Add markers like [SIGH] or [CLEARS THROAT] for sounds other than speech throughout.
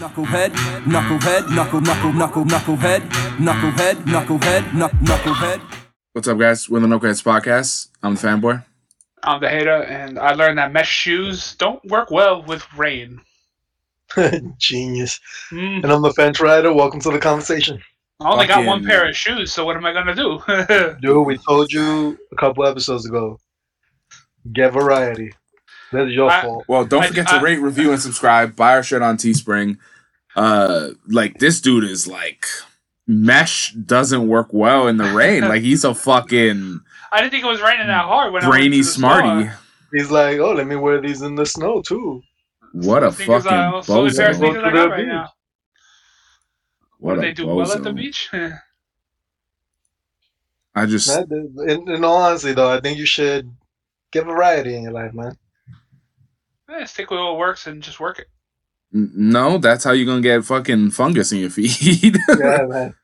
Knucklehead, knucklehead, knuckle, knuckle, knuckle, knucklehead, knucklehead, knucklehead, knuck, knucklehead. What's up, guys? We're the Knuckleheads Podcast. I'm the fanboy. I'm the hater, and I learned that mesh shoes don't work well with rain. [LAUGHS] Genius. Mm, And I'm the Fence Rider. Welcome to the conversation. I only got one pair of shoes, so what am I gonna do? [LAUGHS] Dude, we told you a couple episodes ago. Get variety. That is your I- fault. Well, don't I- forget to I- rate, review, and subscribe. Buy our shirt on Teespring. Uh, like this dude is like mesh doesn't work well in the rain. like he's a fucking [LAUGHS] I didn't think it was raining that hard when I went brainy to the smarty. store. He's like, oh, let me wear these in the snow too. What a Sneakers, fucking so pair of bozo! sneakers I got right now. What do a they do well at the beach? [LAUGHS] I just in, in all honesty, though, I think you should get variety in your life, man. Eh, stick with what works and just work it. No, that's how you're gonna get fucking fungus in your feet. [LAUGHS] Yeah, [LAUGHS] man.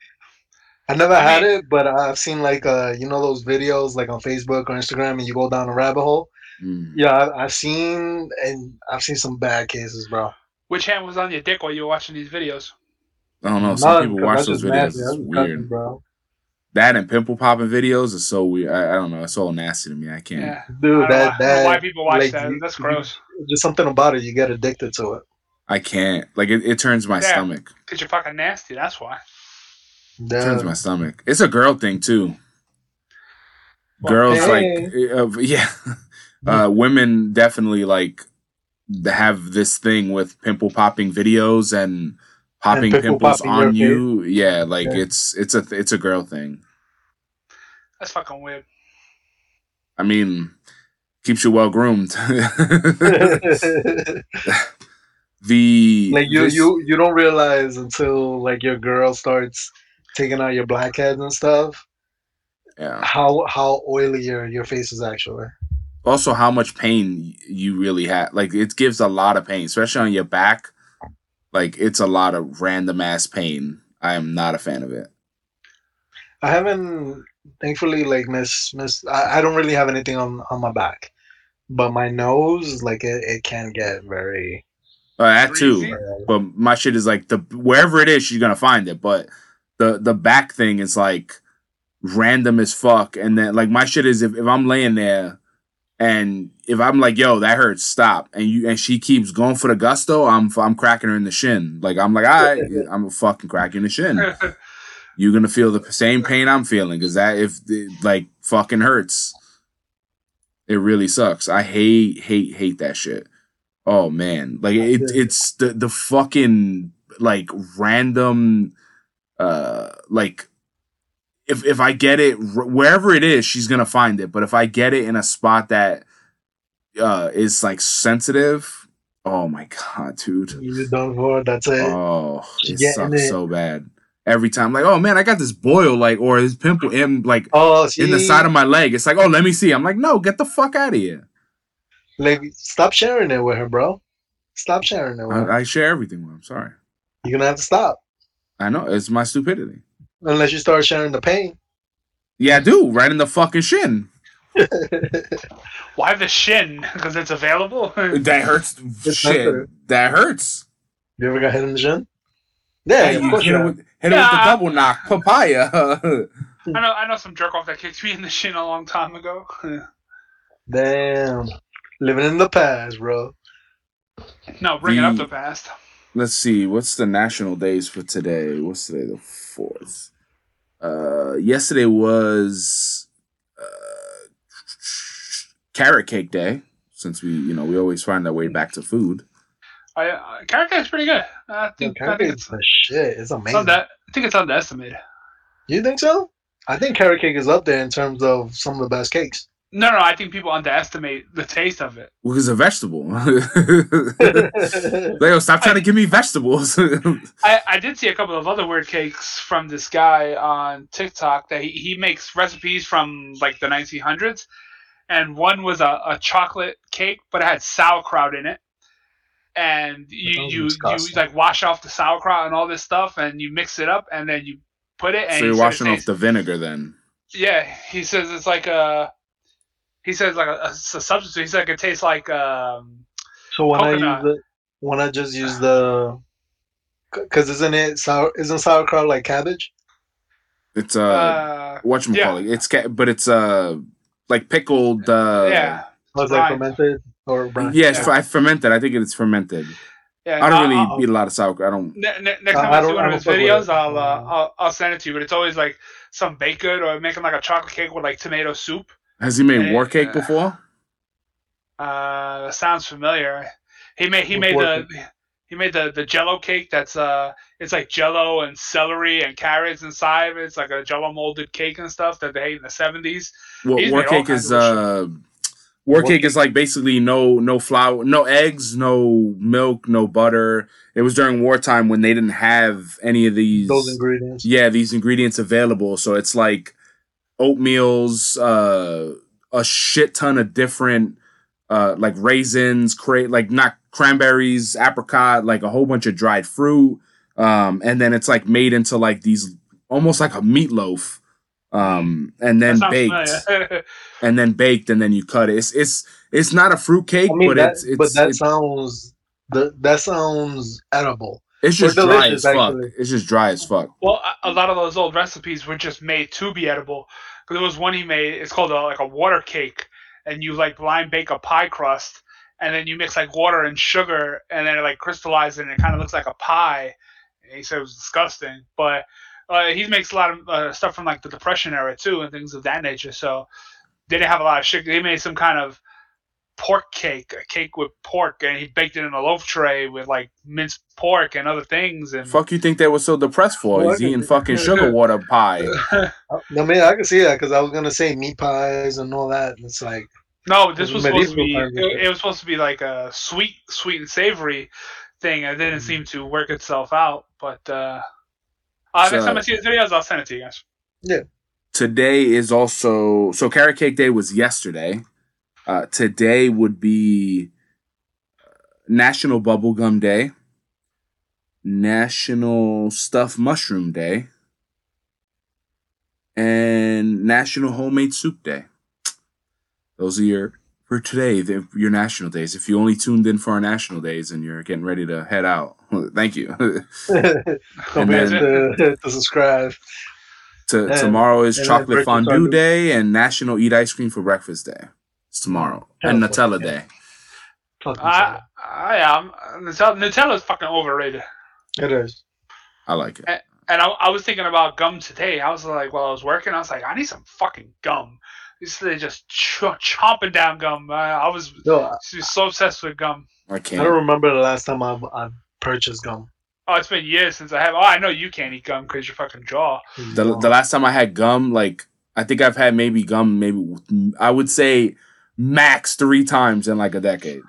I never I had mean- it, but I've seen like uh, you know those videos like on Facebook or Instagram, and you go down a rabbit hole. Mm. Yeah, I, I've seen and I've seen some bad cases, bro. Which hand was on your dick while you were watching these videos? I don't know. Some None, people 'cause watch those videos. nasty. It's That's disgusting, weird. bro. That and pimple popping videos is so weird. I, I don't know. It's all nasty to me. I can't. Yeah. Dude, I don't, that know, I don't know that why people watch like, that. That's gross. just something about it. You get addicted to it. I can't. Like it, it turns my Yeah. stomach. Cause you're fucking nasty. That's why. It turns my stomach. It's a girl thing too. Well, Girls hey. like uh, [LAUGHS] yeah. Uh, women definitely like have this thing with pimple popping videos and popping pimples popping on your you. Yeah, like Yeah. it's it's a it's a girl thing. That's fucking weird. I mean, keeps you well groomed. [LAUGHS] [LAUGHS] the like you, this- you, you don't realize until like your girl starts taking out your blackheads and stuff yeah. how how oily your your face is actually. also how much pain you really have. Like it gives a lot of pain, especially on your back. Like it's a lot of random ass pain. I am not a fan of it. I haven't, thankfully, like miss miss. I, I don't really have anything on on my back, but my nose, like it, it can get very. Uh, that too. But my shit is like the wherever it is, she's gonna find it. But the the back thing is like random as fuck. And then like my shit is if, if I'm laying there and if I'm like, yo, that hurts, stop. And you and she keeps going for the gusto, I'm I'm cracking her in the shin. Like I'm like, all right, I'm fucking cracking the shin. [LAUGHS] you're gonna feel the same pain I'm feeling because that if it, like fucking hurts, it really sucks. I hate hate hate that shit. Oh man, like it, it's the the fucking like random, uh, like if if I get it wherever it is, she's gonna find it. But if I get it in a spot that uh is like sensitive, oh my god, dude. You done for that's it. Oh, it Getting sucks it. so bad. Every time, like, oh man, I got this boil, like, or this pimple in, like, oh, see, in the side of my leg. It's like, oh, let me see. I'm like, no, get the fuck out of here. like stop sharing it with her, bro. Stop sharing it with her. I, I share everything with. Her. I'm sorry. You're gonna have to stop I know it's my stupidity. unless you start sharing the pain. Yeah, I do. Right in the fucking shin. [LAUGHS] Why the shin? [LAUGHS] Because it's available. [LAUGHS] That hurts. It's Shit, sensitive. that hurts. You ever got hit in the shin? Yeah, Hey, of you course hit you it with, hit it with the double knock, papaya. I know. I know some jerk off that kicked me in the shin a long time ago. Damn, living in the past, bro. no, bringing up The- the past. Let's see. What's the national days for today? What's today? The fourth. Uh, yesterday was carrot cake day. Since we, you know, we always find our way back to food. I, uh, carrot cake's pretty good. I think. I think it's, the shit. It's it's amazing. under, I think it's underestimated. You think so? I think carrot cake is up there in terms of some of the best cakes. No, no, I think people underestimate the taste of it. Well, it's a vegetable. [LAUGHS] Leo, stop trying to give me vegetables. [LAUGHS] I, I did see a couple of other weird cakes from this guy on TikTok that he, he makes recipes from like the 1900s, and one was a, a chocolate cake, but it had sauerkraut in it. And you you, you like wash off the sauerkraut and all this stuff, and you mix it up, and then you put it. And so you're washing off the vinegar then. Yeah, he says it's like a. He says like a, a, it's a substitute. He said it tastes like um. So when I use the when I just use the Because isn't it sour? Isn't sauerkraut like cabbage? It's uh, Uh, what you call it? It's ca- but it's uh like pickled. uh yeah, Was it fermented or brine? Yeah, Yeah. fer- I fermented. I think it's fermented. yeah. I don't really I'll- eat a lot of sauerkraut. I don't. Ne- ne- next time I I, see don't- one of his don't fuck with videos. I'll, uh. I'll I'll send it to you. But it's always like some baked good or making like a chocolate cake with like tomato soup. Has he made Eh, war cake uh, before? Uh, that sounds familiar. He made he With made what the he made the the Jello cake. That's uh, it's like Jello and celery and carrots inside of it. It's like a Jello molded cake and stuff that they ate in the seventies. War, he's war cake is uh, war War cake is like basically no no flour, no eggs, no milk, no butter. It was during wartime when they didn't have any of these. Those ingredients. yeah, these ingredients available. So it's like oatmeals, uh, a shit ton of different, uh, like raisins, cra- like not cranberries, apricot, like a whole bunch of dried fruit. Um, and then it's like made into like these almost like a meatloaf. Um, and then baked, [LAUGHS] and then baked, and then you cut it. It's it's it's not a fruit cake, I mean, but that, it's it's but that it's, sounds the that sounds edible. it's just dry as fuck. actually. It's just dry as fuck. Well, a- a lot of those old recipes were just made to be edible. Because there was one he made. It's called a, like a water cake, and you like blind bake a pie crust, and then you mix like water and sugar, and then it like crystallizes, and it kind of looks like a pie. And he said it was disgusting, but uh, he makes a lot of uh, stuff from like the Depression era too, and things of that nature. So they didn't have a lot of sugar. They made some kind of pork cake, a cake with pork, and he baked it in a loaf tray with like minced pork and other things. And Fuck you think they were so depressed for? Well, He's eating fucking sugar water pie. [LAUGHS] I mean, I can see that because I was gonna say meat pies and all that. And it's like No, this was supposed to be. It, it was supposed to be like a sweet, sweet and savory thing. It didn't seem to work itself out. But uh, uh, next time I see his videos, I'll send it to you guys. Yeah. Today is also so carrot cake day was yesterday uh, today would be national bubblegum day national stuffed mushroom day and national homemade soup day those are your for today the, your national days if you only tuned in for our national days and you're getting ready to head out [LAUGHS] thank you [LAUGHS] don't to, [LAUGHS] to subscribe. To, And- tomorrow is chocolate fondue. day and National Eat Ice Cream for Breakfast Day. It's tomorrow. and Hell, Nutella yeah. Day. Fucking I, I am. Nutella, Nutella's fucking overrated. it is. I like it. And I, I was thinking about gum today. I was like, while I was working, I was like, I need some fucking gum. These they just ch- chomping down gum. I, I was No, I so obsessed with gum. I I can't. I don't remember the last time I I purchased gum. Oh, it's been years since I have. Oh, I know you can't eat gum because your fucking jaw. The, the last time I had gum, like, I think I've had maybe gum, maybe, I would say max three times in like a decade.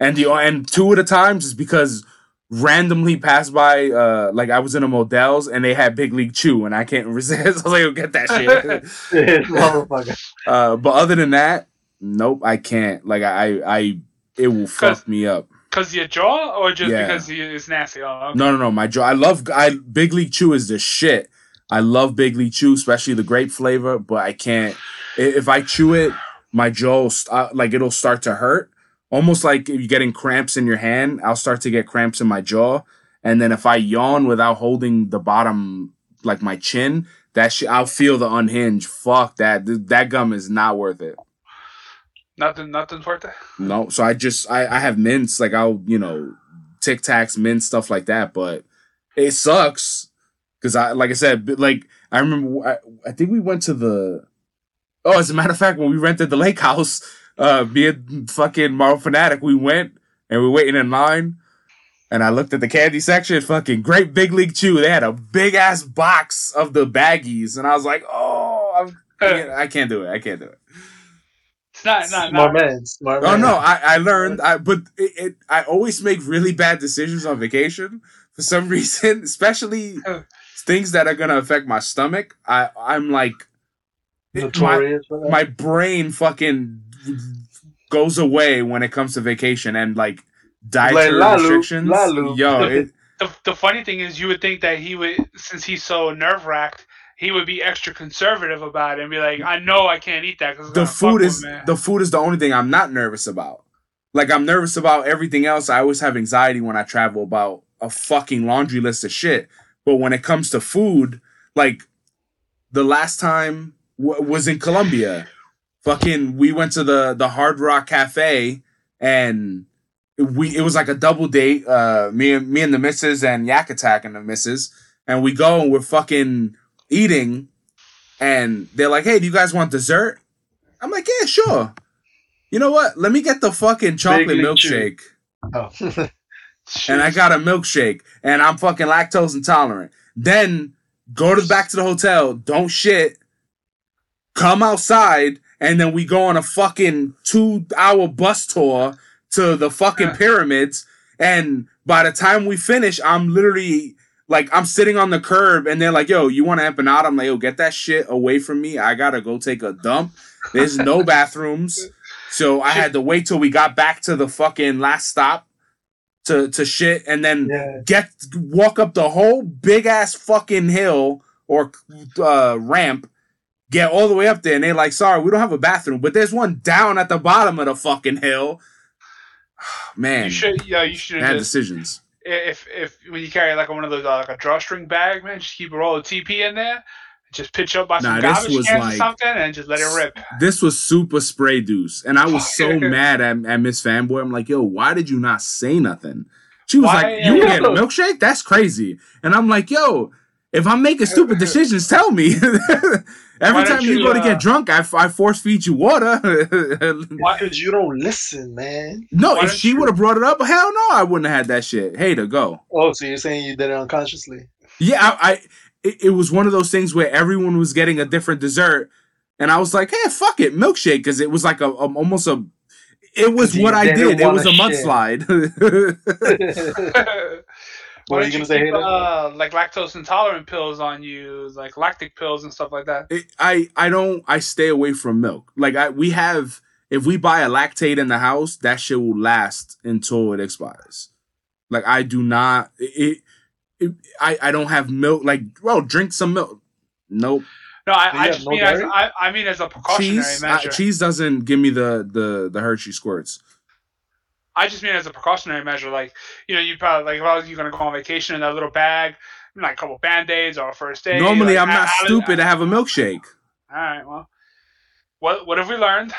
And the and two of the times is because randomly passed by, uh, like I was in a Modell's and they had Big League Chew and I can't [LAUGHS] resist. I was like, "Oh, get that shit. Motherfucker. [LAUGHS] [LAUGHS] uh, but other than that, nope, I can't. Like I, I, it will fuck me up. Because your jaw, or just Yeah. because he is nasty? Oh, okay. No, no, no. My jaw. I love. I Big League Chew is the shit. I love Big League Chew, especially the grape flavor. But I can't. If I chew it, my jaw st- uh, like it'll start to hurt. Almost like if you're getting cramps in your hand, I'll start to get cramps in my jaw. And then if I yawn without holding the bottom, like my chin, that shit, I'll feel the unhinge. Fuck that. That gum is not worth it. Nothing, nothing's worth it. No, so I just I, I have mints like I'll you know Tic Tacs, mint stuff like that, but it sucks because I like I said like I remember I, I think we went to the oh as a matter of fact when we rented the lake house uh me and fucking Marvel Fanatic we went and we were waiting in line and I looked at the candy section fucking great big league chew they had a big ass box of the baggies and I was like oh I'm, I can't do it I can't do it. It's not, not, Smart not. man. Smart Oh man. no, I, I learned, I but it, it I always make really bad decisions on vacation for some [LAUGHS] reason, especially [LAUGHS] things that are gonna affect my stomach. I I'm like it- my, Notorious for that. my brain fucking goes away when it comes to vacation and like dietary Like, Lalu, restrictions. Lalu. Yo, it, The, the funny thing is, you would think that he would, since he's so nerve wracked, he would be extra conservative about it and be like, I know I can't eat that because the food is the food is the only thing I'm not nervous about. Like I'm nervous about everything else. I always have anxiety when I travel about a fucking laundry list of shit. But when it comes to food, like the last time w- was in Colombia, fucking we went to the the Hard Rock Cafe and we it was like a double date. Uh, me and me and the missus and Yak Attack and the missus, and we go and we're fucking eating, and they're like, "Hey, do you guys want dessert?" I'm like, "Yeah, sure." You know what? Let me get the fucking chocolate Big milkshake. Oh. [LAUGHS] And I got a milkshake, and I'm fucking lactose intolerant. Then go to back to the hotel, don't shit, come outside, and then we go on a fucking two hour bus tour to the fucking Yeah. pyramids. And by the time we finish, I'm literally like I'm sitting on the curb, and they're like, "Yo, you want an empanada?" I'm like, "Yo, get that shit away from me. I gotta go take a dump. There's no [LAUGHS] bathrooms." So I had to wait till we got back to the fucking last stop to to shit, and then yeah. get walk up the whole big ass fucking hill or uh, ramp, get all the way up there, and they're like, "Sorry, we don't have a bathroom, but there's one down at the bottom of the fucking hill." [SIGHS] Man, You should, yeah, you should just decisions. if if when you carry like one of those uh, like a drawstring bag, man, just keep a roll of TP in there, just pitch up by some Nah, this garbage cans like- or something, and just let it rip. This was super spray deuce, and I was [LAUGHS] so mad at, at Miss Fanboy. I'm like, "Yo, why did you not say nothing?" She was Why- like, "You yeah. get a milkshake? That's crazy." And I'm like, "Yo." If I'm making stupid decisions, tell me. [LAUGHS] Every Why time you, you, go to uh, get drunk, I, I force feed you water. [LAUGHS] Why, Because you don't listen, man. No, Why if she would have brought it up, hell no, I wouldn't have had that shit. Hey, to go. Oh, so you're saying you did it unconsciously? Yeah, I, I it, it was one of those things where everyone was getting a different dessert, and I was like, hey, fuck it, milkshake, because it was like a, a almost a. It was what I didn't. It was a shit. mudslide. [LAUGHS] What Why are you gonna say, keep, uh, like lactose intolerant pills on you, like lactic pills and stuff like that. It- I I don't. I stay away from milk. Like I we have. If we buy a Lactaid in the house, that shit will last until it expires. Like I do not. It. it I I don't have milk. Like, well, drink some milk. Nope. No, I, I just no mean as? I, I mean as a precautionary cheese measure. cheese doesn't give me the the the Hershey squirts. I just mean as a precautionary measure. Like you know, you probably like if I was you gonna go on vacation in that little bag, like a couple band aids or a first aid. Normally, like, I'm not I- I- stupid to have a milkshake. All right, well, what what have we learned?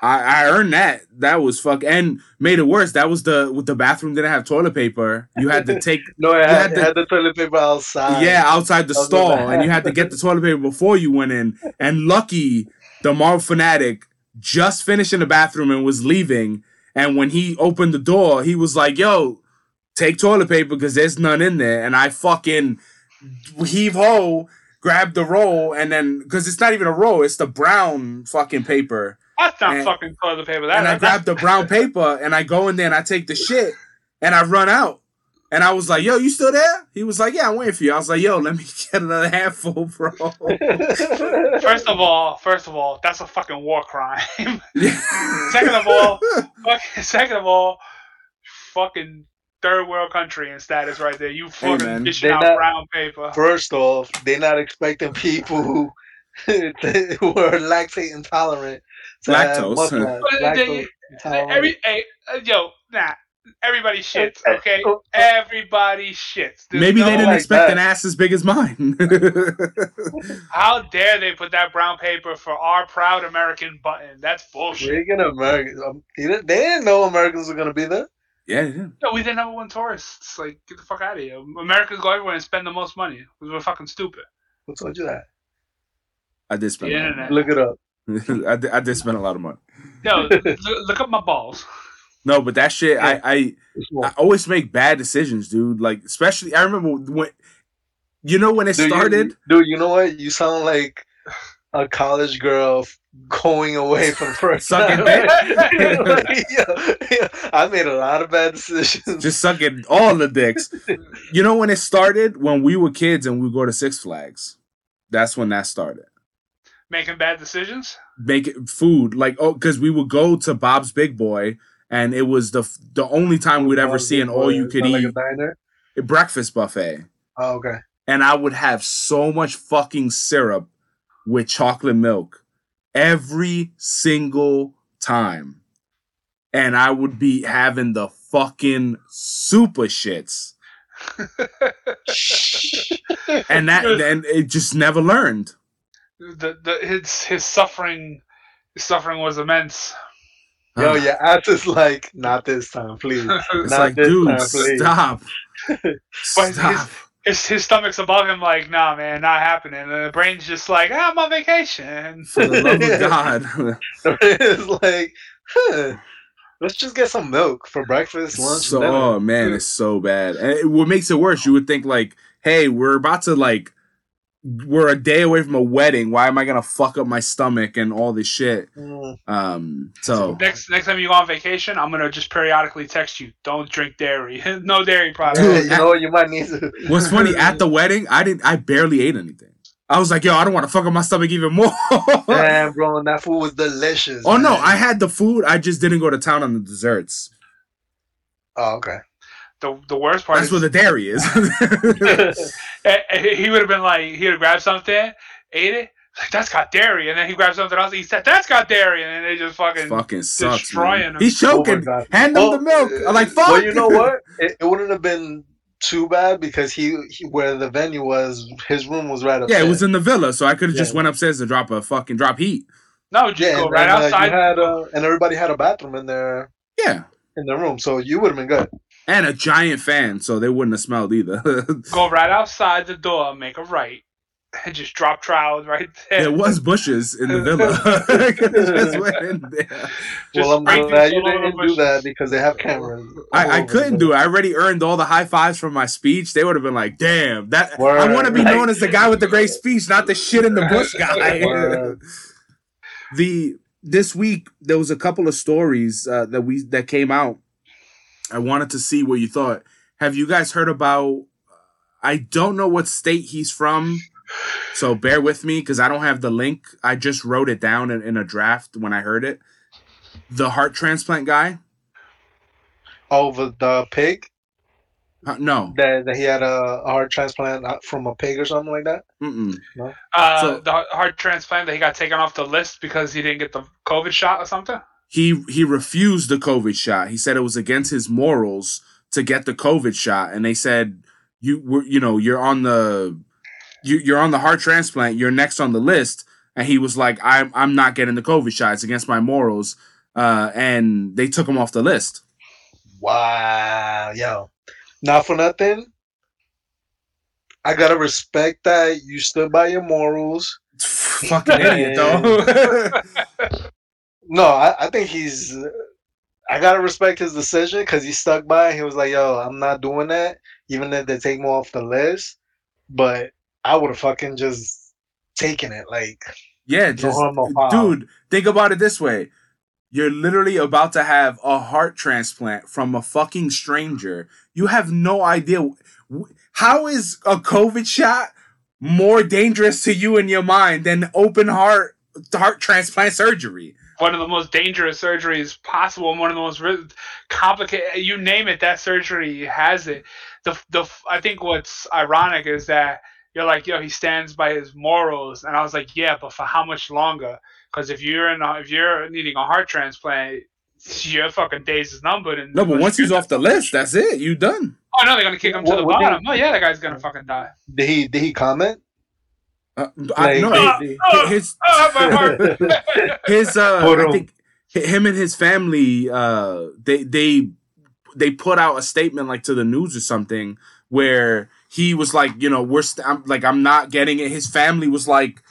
I, I earned that. That was fuck and made it worse. That was the with the bathroom didn't have toilet paper. You had to take [LAUGHS] No, I had, had to- had the toilet paper outside. yeah outside the stall, and you had to get the toilet paper before you went in. And lucky, the Marvel fanatic just finished in the bathroom and was leaving. And when he opened the door, he was like, "Yo, take toilet paper because there's none in there." And I fucking heave ho, grab the roll, and then because it's not even a roll, it's the brown fucking paper. That's not And- fucking toilet paper. That, and I grab the brown paper and I go in there and I take the shit and I run out. And I was like, yo, you still there? He was like, yeah, I'm waiting for you. I was like, yo, let me [LAUGHS] get another handful, bro. [LAUGHS] First of all, first of all, that's a fucking war crime. [LAUGHS] Second of all, fucking, second of all, fucking third world country and status right there. You fucking man. dishing They out not- brown paper. First off, they're not expecting people who who are lactate intolerant to Lactose. mustard. Lactose they- intolerant. Every hey, uh, yo, nah. Everybody shits, okay? Oh, oh. Everybody shits. There's Maybe no- they didn't like expect that. an ass as big as mine. [LAUGHS] How dare they put that brown paper for our proud American button? That's bullshit. Freaking Americans. Um, they didn't they didn't know Americans were gonna be there. yeah, yeah. No, we the number one tourists. Like, get the fuck out of here. Americans go everywhere and spend the most money. We're fucking stupid. Who told you that? I did spend. The a lot internet. Look it up. [LAUGHS] I, did, I did spend a lot of money. Yo, [LAUGHS] look, look up my balls. No, but that shit, Yeah. I, I, I always make bad decisions, dude. Like, especially, I remember when, you know, when it Dude, you- started. dude, you know what? You sound like a college girl going away for the [LAUGHS] first Sucking time. [LAUGHS] dick. [LAUGHS] yeah, yeah. I made a lot of bad decisions. just sucking all the dicks. You know when it started? When we were kids and we go to Six Flags. That's when that started. Making bad decisions. Make it food like oh, because we would go to Bob's Big Boy, and it was the the only time we'd ever see an all you could Sound like eat breakfast buffet, Oh, okay. and I would have so much fucking syrup with chocolate milk every single time, and I would be having the fucking super shits. [LAUGHS] and that and it just never learned. the, the his his suffering his suffering was immense. Yo, your ass is like, not this time, please. [LAUGHS] It's Not like, this dude, time, please. stop. [LAUGHS] But stop. his his stomach's above him, like, nah, man, not happening. And the brain's just like, ah, I'm on vacation. For the love of [LAUGHS] God. it's like, huh, let's just get some milk for breakfast, lunch, so, dinner. oh man, it's so bad. And it- what makes it worse, you would think like, hey, we're about to like, we're a day away from a wedding. Why am I gonna fuck up my stomach and all this shit? Mm, Um, so Next next time you go on vacation, I'm gonna just periodically text you, don't drink dairy, [LAUGHS] no dairy yeah, products. Dude, you know, you might need to. [LAUGHS] what's funny at the wedding, I didn't, I barely ate anything. I was like, yo, I don't want to fuck up my stomach even more. [LAUGHS] Damn, bro, and that food was delicious. oh no. I had the food. I just didn't go to town on the desserts. Oh, okay. The the worst part That's is where the dairy is. [LAUGHS] he would have been like, he would have grabbed something, ate it, like that's got dairy, and then he grabbed something else, he said that's got dairy, and then they just fucking. fucking sucks. destroying Man. him. He's Oh choking. God. Hand him the milk. I'm like, fuck. Well, you know what? It, it wouldn't have been too bad because he, he where the venue was, his room was right up Yeah, there. it was in the villa, so I could have just went upstairs and drop a fucking drop heat. No, just yeah, go and, right and, uh, outside. you had, uh, and everybody had a bathroom in there Yeah, in the room, so you would have been good. And a giant fan, so they wouldn't have smelled either. [LAUGHS] go right outside the door, make a right, and just drop trowels right there. there was bushes in the villa. [LAUGHS] [LAUGHS] Just went in there. Just well, I'm spray glad you didn't do that because they have cameras. I, I couldn't do it. I already earned all the high fives from my speech. They would have been like, "Damn, that I want to be Like- known as the guy with the great speech, not the shit in the bush guy." The this week there was a couple of stories uh, that we that came out. I wanted to see what you thought. Have you guys heard about? I don't know what state he's from, so bear with me because I don't have the link. I just wrote it down in, in a draft when I heard it. The heart transplant guy. Over the pig Uh, no, that, that he had a, a heart transplant uh, from a pig or something like that. Mm-mm. Uh, So- the heart transplant that he got taken off the list because he didn't get the COVID shot or something. He he refused the COVID shot. He said it was against his morals to get the COVID shot, and they said you were you know you're on the you you're on the heart transplant. You're next on the list, and he was like, I'm I'm not getting the COVID shot. It's against my morals, uh, and they took him off the list. Wow, yo, not for nothing. I gotta respect that you stood by your morals. [LAUGHS] Fucking idiot, though. [LAUGHS] [LAUGHS] No, I, I think he's. I gotta respect his decision because he stuck by. it. He was like, "Yo, I'm not doing that," even if they take me off the list. But I would have fucking just taken it. Like, Yeah, just no dude, think about it this way. You're literally about to have a heart transplant from a fucking stranger. You have no idea how is a COVID shot more dangerous to you in your mind than open heart heart transplant surgery. One of the most dangerous surgeries possible, and one of the most ri- complicated. You name it, that surgery has it. The the I think what's ironic is that you're like, yo, he stands by his morals, and I was like, yeah, but for how much longer? Because if you're in, a, if you're needing a heart transplant, your fucking days is numbered. And No, but once he's off the list, that's it. You done. oh no, they're gonna kick him to the what did- bottom. Oh yeah, that guy's gonna fucking die. did he did he comment? Uh, I, Like, no, did- Oh, his oh, my heart. [LAUGHS] his uh Hold I on. think him and his family uh they they they put out a statement like to the news or something where he was like you know we're st- I'm, like I'm not getting it his family was like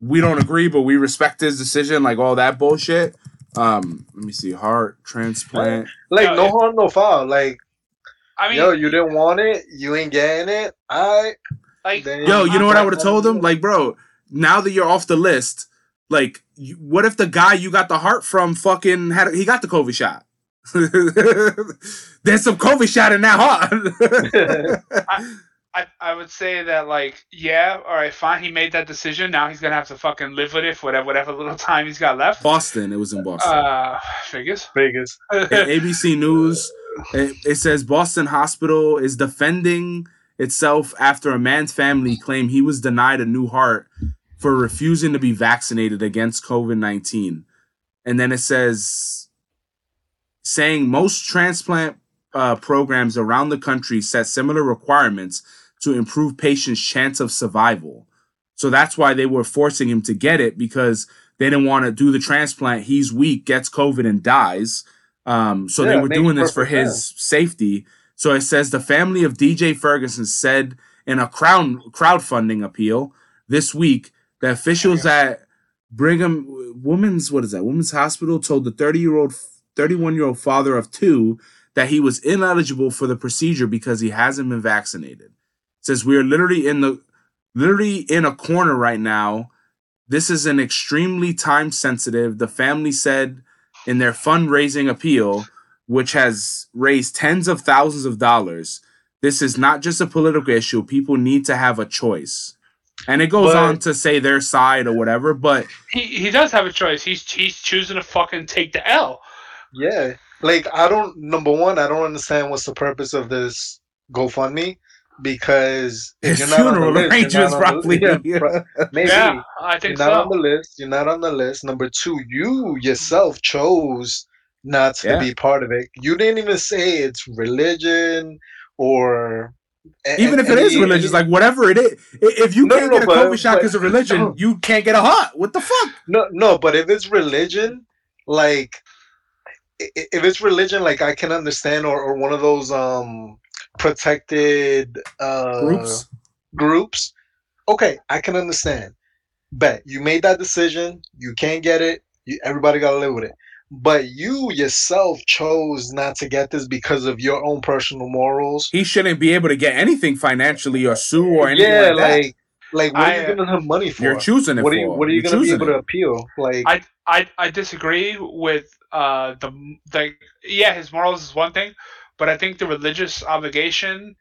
we don't agree but we respect his decision like all that bullshit um let me see heart transplant like, Yo, no harm, no foul. Like, I mean, yo, you didn't want it, you ain't getting it. I like, then- yo you know what I would have told him like bro now that you're off the list like you, what if the guy you got the heart from fucking had he got the covid shot [LAUGHS] There's some COVID shot in that heart. [LAUGHS] I, I would say that like yeah all right fine he made that decision now he's gonna have to fucking live with it for whatever whatever little time he's got left Boston. It was in Boston. uh figures Vegas. ABC News, it, it says Boston Hospital is defending itself after a man's family claimed he was denied a new heart for refusing to be vaccinated against COVID 19. And then it says, saying most transplant uh, programs around the country set similar requirements to improve patients' chance of survival. So that's why they were forcing him to get it because they didn't want to do the transplant. He's weak, gets COVID, and dies. Um, so Yeah, they were doing this for his safety. So it says the family of DJ Ferguson said in a crowd crowdfunding appeal this week that officials at Brigham Women's what is that Women's Hospital told the 30 year old 31 year old father of two that he was ineligible for the procedure because he hasn't been vaccinated. It says we are literally in the literally in a corner right now. This is an extremely time sensitive. The family said in their fundraising appeal, which has raised tens of thousands of dollars. This is not just a political issue. People need to have a choice. And it goes But- on to say their side or whatever, but He he does have a choice. He's he's choosing to fucking take the L. Yeah. Like I don't number one, I don't understand what's the purpose of this GoFundMe because if his you're not on the funeral list, you're arrangements not on the- probably. yeah, pro- [LAUGHS] maybe Yeah, I you're think not on the list. You're not on the list. Number two, you yourself chose not to Yeah. be part of it. You didn't even say it's religion or Even if it is religious, like whatever it is, if you No, can't no, get a but- COVID shot but- because of [CLEARS THROAT] religion, you can't get a heart. What the fuck? No, no, but if it's religion, like if it's religion, like I can understand, or, or one of those um protected uh Groups? groups. Okay, I can understand. Bet you made that decision. You can't get it. You, everybody got to live with it. But you yourself chose not to get this because of your own personal morals. He shouldn't be able to get anything financially or sue or anything yeah, like that. like like what I, are you giving him money for? You're choosing it what are you what are you going to be choosing able to appeal? Like I I I disagree with uh the the yeah his morals is one thing, but I think the religious obligation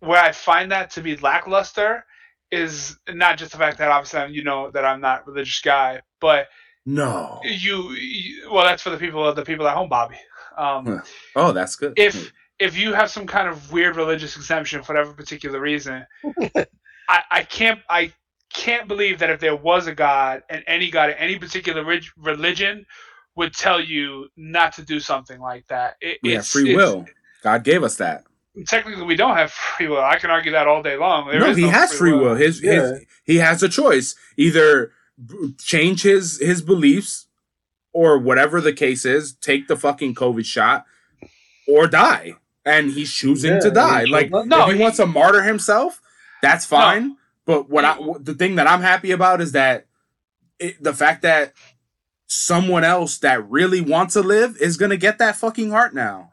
where I find that to be lackluster is not just the fact that obviously I'm- you know that I'm not a religious guy, but No. you, you well that's for the people the people at home, Bobby. Um, Oh, that's good. if if you have some kind of weird religious exemption for whatever particular reason, [LAUGHS] I, I can't I can't believe that if there was a God and any God in any particular rig- religion would tell you not to do something like that. It, we have free will. God gave us that. Technically, we don't have free will. I can argue that all day long. There no, is he has free will. His Yeah. his he has a choice. Either b- change his his beliefs or whatever the case is, take the fucking COVID shot or die. And he's choosing Yeah, to die. Like No, if he, he- wants to martyr himself, that's fine. But what I the thing that I'm happy about is that it, the fact that someone else that really wants to live is gonna get that fucking heart now.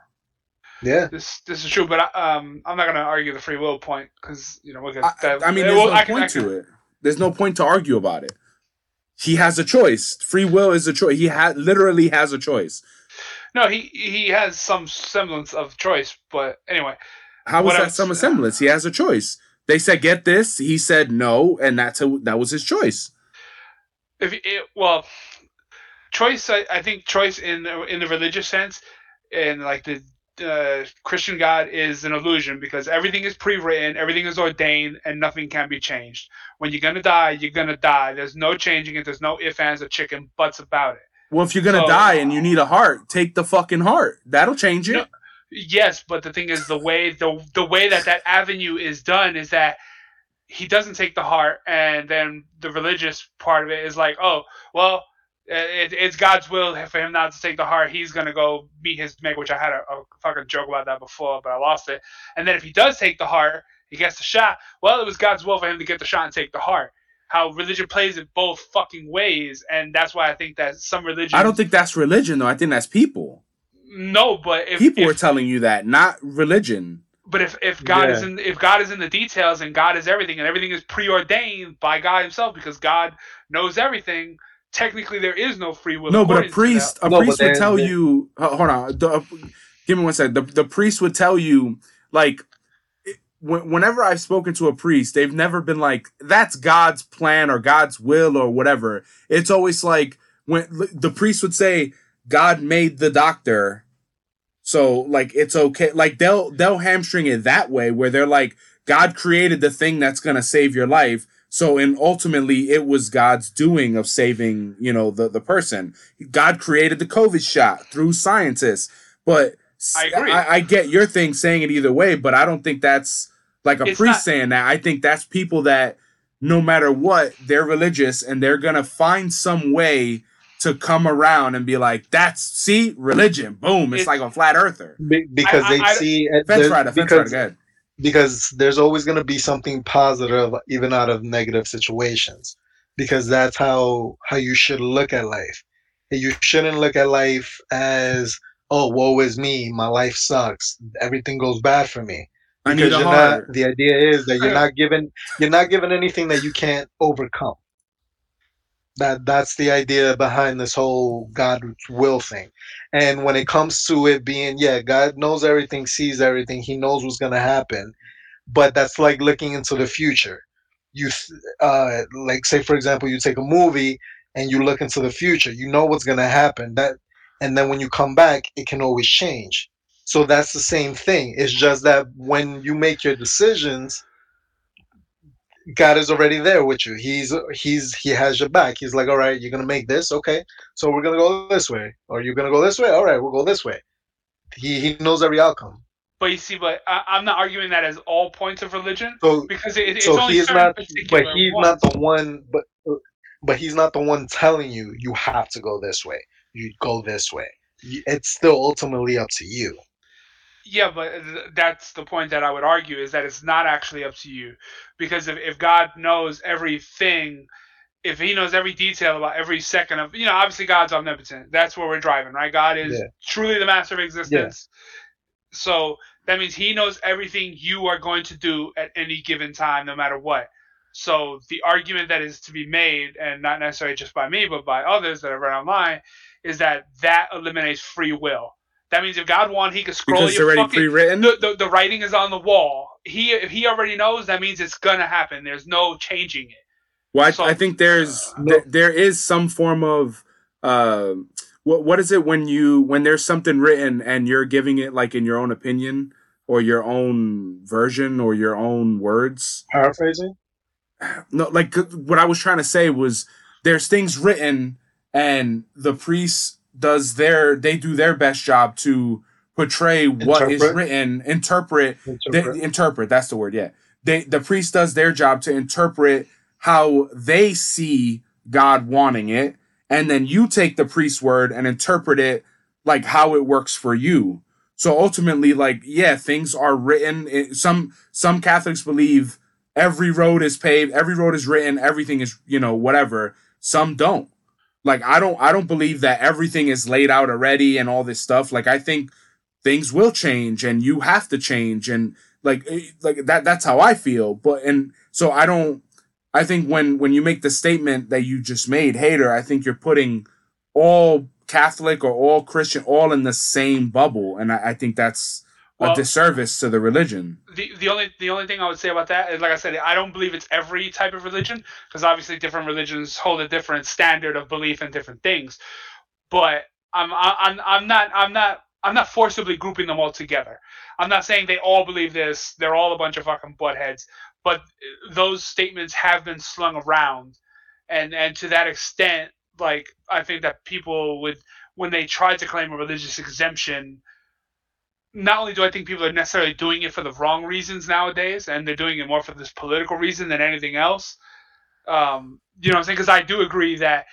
yeah. This this is true, but I, um, I'm not going to argue the free will point because you know we'll get I, that. I mean, there's well, no I can- point I can- to it. There's no point to argue about it. He has a choice. Free will is a choice. He ha- literally has a choice. No, he he has some semblance of choice, but anyway, How was that some semblance? He has a choice. They said get this. He said no, and that's who, that was his choice. if it, well, choice. I, I think choice in in the religious sense, and like the uh, Christian God is an illusion because everything is pre-written, everything is ordained, and nothing can be changed. When you're gonna die, you're gonna die. There's no changing it. There's no ifs, ands, or chicken butts about it. Well, if you're gonna So- die and you need a heart, take the fucking heart. That'll change it. No. Yes, but the thing is, the way the the way that that avenue is done is that he doesn't take the heart, and then the religious part of it is like, oh, well, it, it's God's will for him not to take the heart. He's gonna go meet his mate, which I had a, a fucking joke about that before, but I lost it. And then if he does take the heart, he gets the shot. Well, it was God's will for him to get the shot and take the heart. How religion plays it both fucking ways, and that's why I think that some religion. I don't think that's religion though. I think that's people. no, but if people if, are telling you that, not religion. But if, if God is in if God is in the details and God is everything and everything is preordained by God Himself because God knows everything, technically there is no free will. No, but a priest, a No, priest would then- tell then- you. ho- Hold on, the, uh, give me one second. The, the priest would tell you, like, it- when- whenever I've spoken to a priest, they've never been like, "That's God's plan or God's will or whatever." It's always like when the priest would say, "God made the doctor." So like it's okay. Like they'll they'll hamstring it that way where they're like God created the thing that's gonna save your life. So and ultimately it was God's doing of saving, you know, the, the person. God created the COVID shot through scientists. But I agree. I, I get your thing saying it either way, but I don't think that's like a It's priest not- saying that. I think that's people that no matter what, they're religious and they're gonna find some way to come around and be like, "That's see religion." Boom! It's, It's- like a flat earther. Be- because I- they I- see Fence rider, fence because, rider. Because there's always going to be something positive even out of negative situations because that's how how you should look at life. You shouldn't look at life as oh woe is me my life sucks everything goes bad for me. Because you're heart. not the idea is that you're not given you're not given anything that you can't overcome that that's the idea behind this whole god's will thing. And when it comes to it being yeah god knows everything sees everything he knows what's going to happen but that's like looking into the future. You uh like say for example you take a movie and you look into the future you know what's going to happen that and then when you come back it can always change. So that's the same thing it's just that when you make your decisions god is already there with you. He's he's he has your back. He's like all right you're gonna make this okay. So we're gonna go this way. Or you're gonna go this way? All right we'll go this way. He he knows every outcome. But you see, but I, I'm not arguing that as all points of religion so because it, it's so only certain not particular but he's ones. not the one but but he's not the one telling you you have to go this way. You go this way. It's still ultimately up to you Yeah, but that's the point that I would argue is that it's not actually up to you. Because if, if God knows everything, if he knows every detail about every second of, you know, obviously God's omnipotent. That's where we're driving, right? God is Yeah. truly the master of existence. So that means he knows everything you are going to do at any given time, no matter what. So the argument that is to be made, and not necessarily just by me, but by others that I've read online, is that that eliminates free will. That means if God wanted, he could scroll Because it's your already fucking pre-written. the, the, the writing is on the wall. He if he already knows, that means it's gonna happen. There's no changing it. Well, I, So- I think there's No. there, there is some form of uh, what what is it when you when there's something written and you're giving it like in your own opinion or your own version or your own words. paraphrasing No, like what I was trying to say was there's things written and the priest does their they do their best job to portray what is Interpret. written, interpret interpret. they interpret that's the word yeah they the priest does their job to interpret how they see god wanting it and then you take the priest's word and interpret it like how it works for you so ultimately like yeah things are written it, some some catholics believe every road is paved every road is written everything is you know whatever some don't like i don't i don't believe that everything is laid out already and all this stuff. Like i think things will change and you have to change and like eh, like that that's how I feel. But and so I don't I think when when you make the statement that you just made hater I think you're putting all Catholic or all Christian all in the same bubble. And I, I think that's Well- a disservice to the religion The the only the only thing I would say about that is like I said, I don't believe it's every type of religion because obviously different religions hold a different standard of belief in different things. But I'm I'm I'm not I'm not I'm not forcibly grouping them all together. I'm not saying they all believe this. They're all a bunch of fucking buttheads. But uh, those statements have been slung around, and and to that extent, like I think that people would when they try to claim a religious exemption, not only do I think people are necessarily doing it for the wrong reasons nowadays, and they're doing it more for this political reason than anything else. Um, you know what I'm saying? Because I do agree that,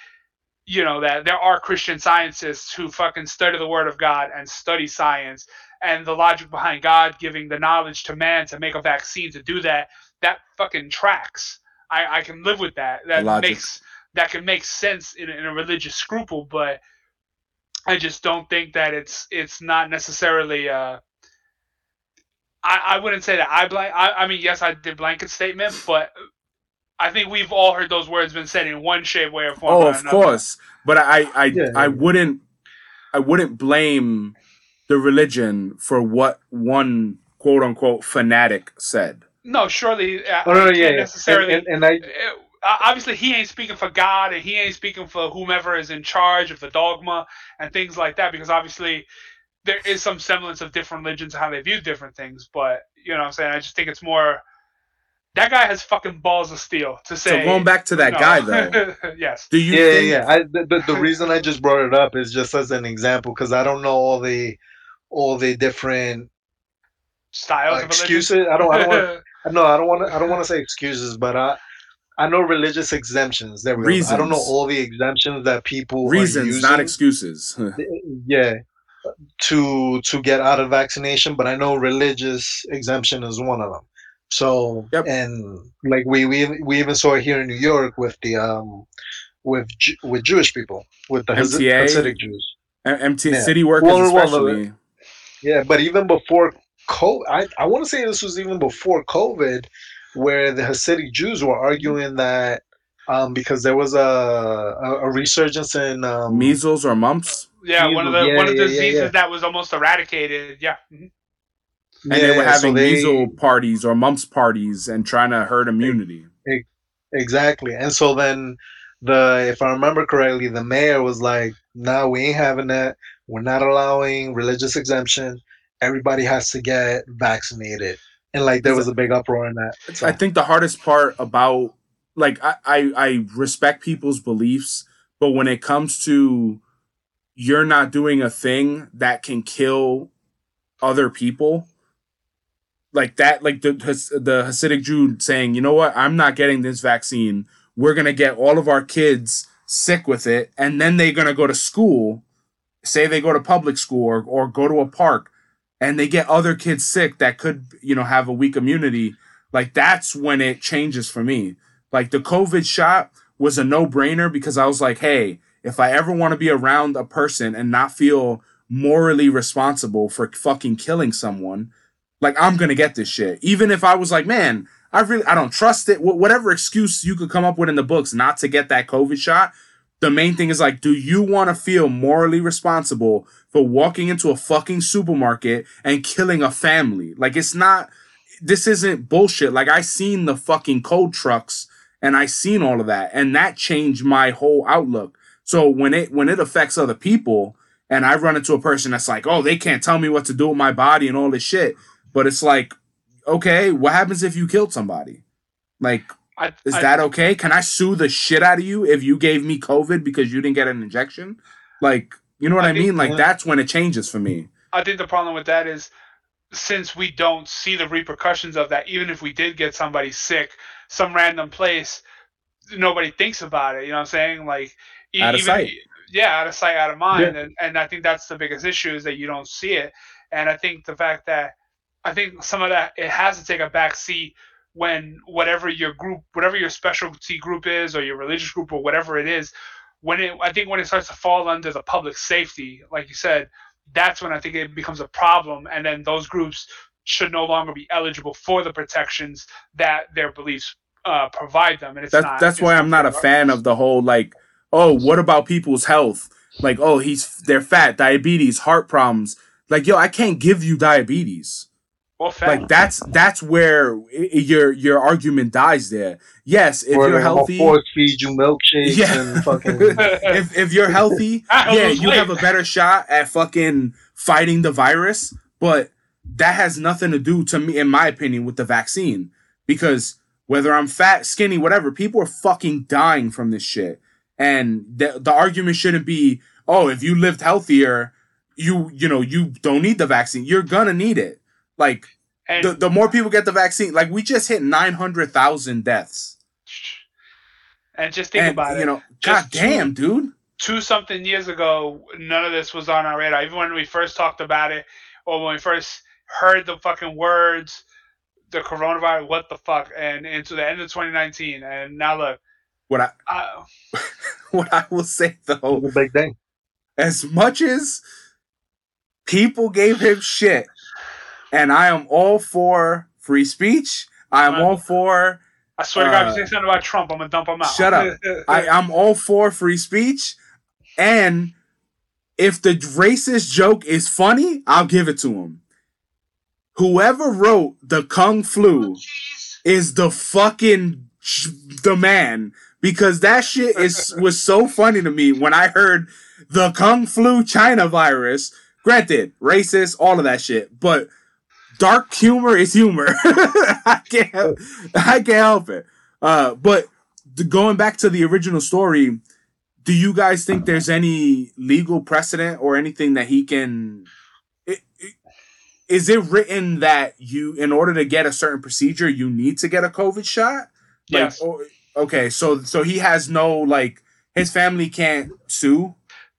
you know, that there are Christian scientists who fucking study the Word of God and study science and the logic behind God giving the knowledge to man to make a vaccine to do that. That fucking tracks. I, I can live with that. That Logic. makes that can make sense in, in a religious scruple, but I just don't think that it's it's not necessarily. Uh, I I wouldn't say that I blank. I, I mean, yes, I did blanket statement, but I think we've all heard those words been said in one shape, way, or form. oh or of another. course but I I Yeah. I wouldn't I wouldn't blame the religion for what one quote unquote fanatic said No, surely. Uh, Oh, no, I no, yeah, can't yeah. necessarily. And, and, and I uh, obviously he ain't speaking for God and he ain't speaking for whomever is in charge of the dogma and things like that because obviously there is some semblance of different religions and how they view different things but you know what I'm saying I just think it's more that guy has fucking balls of steel to say so going back to that no. guy though [LAUGHS] yes do you yeah, think yeah, yeah. I, the, the, the reason I just brought it up is just as an example because I don't know all the all the different Styles uh, of excuses. I don't. I don't. Want, no, I don't want to. I don't [LAUGHS] want to say excuses, but I. I know religious exemptions. There we go. I don't know all the exemptions that people are Reasons, not excuses. [LAUGHS] Yeah, to to get out of vaccination, but I know religious exemption is one of them. So Yep. and like we we we even saw it here in New York with the um with Ju- with Jewish people with the MTA? Hasidic Jews. M- MT Yeah. city workers, Well, well, especially. Yeah, but even before COVID, I, I want to say this was even before COVID, where the Hasidic Jews were arguing that um, because there was a, a, a resurgence in um, measles or mumps, yeah, one of the Yeah, one of the yeah, yeah, diseases yeah. that was almost eradicated. Yeah. Mhm. and they were yeah, so having they- measles parties or mumps parties and trying to herd immunity. Exactly. And so then the if I remember correctly, the mayor was like, "No, we ain't having that. We're not allowing religious exemption. Everybody has to get vaccinated." And like there was a big uproar in that. So, I think the hardest part about like I, I I respect people's beliefs, but when it comes to you're not doing a thing that can kill other people, like that, like the the Hasidic Jew saying, you know what, I'm not getting this vaccine. We're gonna get all of our kids sick with it, and then they're gonna go to school. Say they go to public school or, or go to a park, and they get other kids sick that could, you know, have a weak immunity like that's when it changes for me. Like the COVID shot was a no brainer because I was like, hey, if I ever want to be around a person and not feel morally responsible for fucking killing someone, like I'm gonna get this shit. Even if I was like, man, I really I don't trust it. Wh- whatever excuse you could come up with in the books not to get that COVID shot. The main thing is like, do you want to feel morally responsible for walking into a fucking supermarket and killing a family? Like it's not this isn't bullshit. Like I seen the fucking cold trucks and I seen all of that and that changed my whole outlook. So when it when it affects other people and I run into a person that's like, "Oh, they can't tell me what to do with my body and all this shit." But it's like, "Okay, what happens if you killed somebody?" Like I, is I- that okay? Can I sue the shit out of you if you gave me COVID because you didn't get an injection? Like, you know what I, I mean? Like yeah. that's when it changes for me. I think the problem with that is since we don't see the repercussions of that, even if we did get somebody sick, some random place, nobody thinks about it. You know what I'm saying? Like Out of sight. Yeah, out of sight, out of mind. And and I think that's the biggest issue is that you don't see it. And I think the fact that I think some of that it has to take a back seat when whatever your group, whatever your specialty group is, or your religious group, or whatever it is, when it I think when it starts to fall under the public safety, like you said, that's when I think it becomes a problem, and then those groups should no longer be eligible for the protections that their beliefs uh, provide them. And it's That's not. that's it's why I'm not a fan of the whole like, oh, what about people's health? Like, oh, he's they're fat, diabetes, heart problems. Like, yo, I can't give you diabetes. Well, fair. Like that's that's where i- i- your your argument dies there. Yes, if or you're healthy, force feed you milkshakes Yeah. and fucking. [LAUGHS] if if you're healthy, [LAUGHS] yeah, you have a better shot at fucking fighting the virus, but that has nothing to do to me in my opinion with the vaccine because whether I'm fat, skinny, whatever, people are fucking dying from this shit. And the the argument shouldn't be, "Oh, if you lived healthier, you you know, you don't need the vaccine. You're going to need it." Like and, the, the more people get the vaccine, like we just hit 900,000 deaths. and just think and about it. you know, god Just damn, dude. two something years ago, none of this was on our radar. Even when we first talked about it, or when we first heard the fucking words, the coronavirus, what the fuck, and into the end of 2019, and now look, What I I, uh, [LAUGHS] what I will say though, It's big thing. as much as people gave him shit, and I am all for free speech. I am all for I swear to God, if Uh, you say something about Trump, I'm gonna dump him out. shut up. [LAUGHS] I, I'm all for free speech. And if the racist joke is funny, I'll give it to him. Whoever wrote the Kung Flu is the fucking the man because that shit is [LAUGHS] was so funny to me when I heard the Kung Flu China virus. Granted, racist, all of that shit, but dark humor is humor. [LAUGHS] I can't, I can't help it. Uh, but the, going back to the original story, do you guys think there's any legal precedent or anything that he can it, it, is it written that you, in order to get a certain procedure, you need to get a COVID shot? Like, Yes. or- okay, so so he has no like his family can't sue.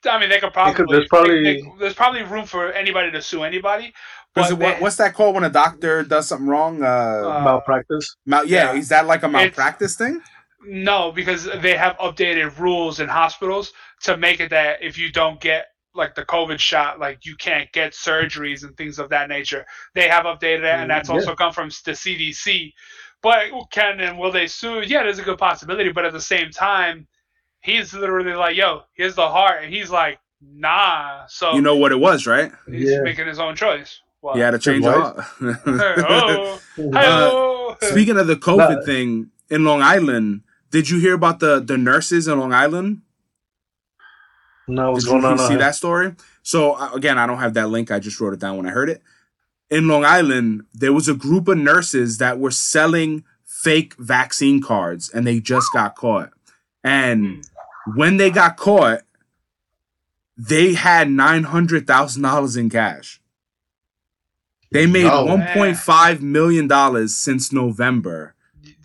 I mean, they could probably. could- there's probably- they- they- there's probably room for anybody to sue anybody. Because But what, they- what's that called when a doctor does something wrong? Uh, Uh, Malpractice. mal- yeah, yeah. is that like a It's- malpractice thing? No, because they have updated rules in hospitals to make it that if you don't get like the COVID shot, like you can't get surgeries and things of that nature. They have updated it, and that's Yeah. also come from the CDC. But can and will they sue? Yeah, there's a good possibility. But at the same time, he's literally like, "Yo, here's the heart," and he's like, "Nah." So You know what it was, right? he's Yeah. making his own choice. Well, He had to change His a wife? lot. oh. Speaking of the COVID Nah. thing in Long Island, did you hear about the the nurses in Long Island? No, what's Did going you on? see out that story? So uh, again, I don't have that link. I just wrote it down when I heard it. In Long Island, there was a group of nurses that were selling fake vaccine cards, and they just got caught. And when they got caught, they had nine hundred thousand dollars in cash. They made No. one point five million dollars since November,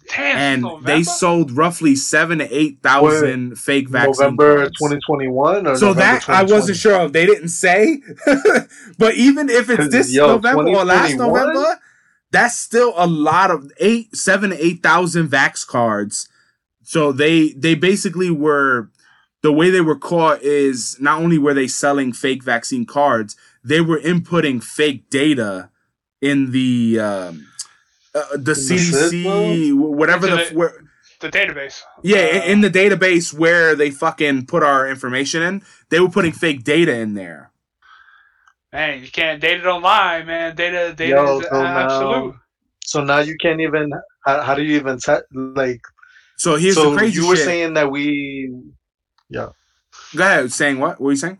Damn, and November? they sold roughly seven to eight thousand fake vaccine November 2021 or So November that I wasn't sure of. They didn't say. [LAUGHS] but even if it's this yo, November or last November, that's still a lot of eight, seven to eight thousand Vax cards. So they they basically were the way they were caught is not only were they selling fake vaccine cards, they were inputting fake data in the um, uh, the CDC, whatever the, Into the- where, the database. yeah, Uh, in in the database where they fucking put our information in, they were putting fake data in there. Man, you can't data don't lie, man. Data, data Yo, is so now- absolute. So now you can't even. How, how do you even te- like? So here's so the crazy you were shit. saying that we. Yeah. Go ahead, saying what? What were you saying?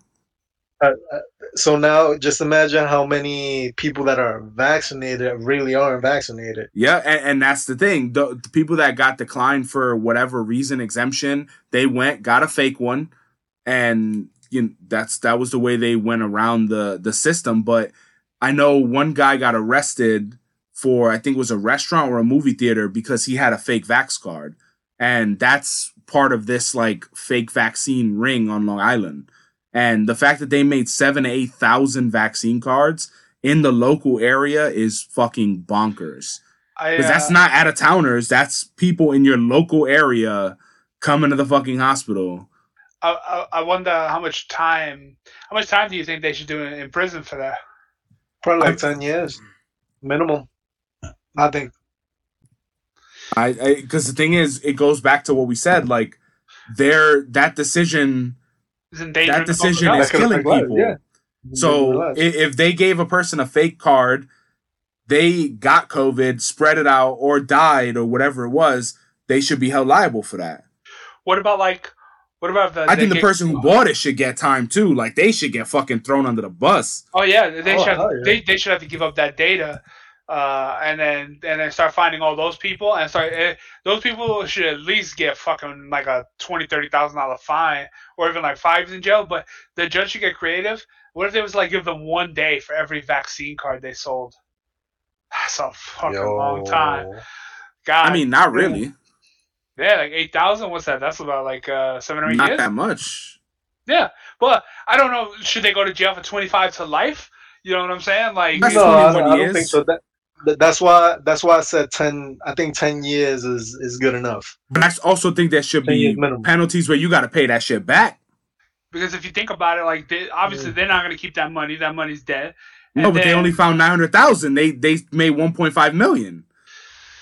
Uh, uh, so now, just imagine how many people that are vaccinated really aren't vaccinated. Yeah, and, and that's the thing. The, the people that got declined for whatever reason exemption, they went got a fake one, and you know, that's that was the way they went around the the system. But I know one guy got arrested for I think it was a restaurant or a movie theater because he had a fake vax card, and that's part of this like fake vaccine ring on Long Island. And the fact that they made seven to eight thousand vaccine cards in the local area is fucking bonkers. I, Because that's uh, not out of towners. That's people in your local area coming to the fucking hospital. I, I, I wonder how much time. How much time do you think they should do in, in prison for that? Probably like I- ten years minimum. I think. I because the thing is, it goes back to what we said. Like, there that decision, Is endangering that decision is killing people. yeah. So i- if they gave a person a fake card, they got COVID, spread it out, or died, or whatever it was, they should be held liable for that. What about like? What about the? I think the person who bought it should get time too. Like they should get fucking thrown under the bus. Oh yeah, they Oh, should. Have, yeah. they, they should have to give up that data, uh, and then and then start finding all those people and start. Eh, those people should at least get fucking like a twenty thirty thousand dollar fine or even like five years in jail. But the judge should get creative. What if they was like give them one day for every vaccine card they sold? [SIGHS] That's a fucking long time. God, I mean, not really. yeah, like eight thousand. What's that? That's about like uh, seven or eight Not years. that much. Yeah, but I don't know. Should they go to jail for twenty five to life? You know what I'm saying? Like, No, I, 21 I don't think so. That, that that's why that's why I said ten. I think ten years is is good enough. But I also think there should be penalties where you got to pay that shit back. because if you think about it, like they, obviously Mm. they're not going to keep that money. That money's dead. No, And but they only found nine hundred thousand. They they made one point five million.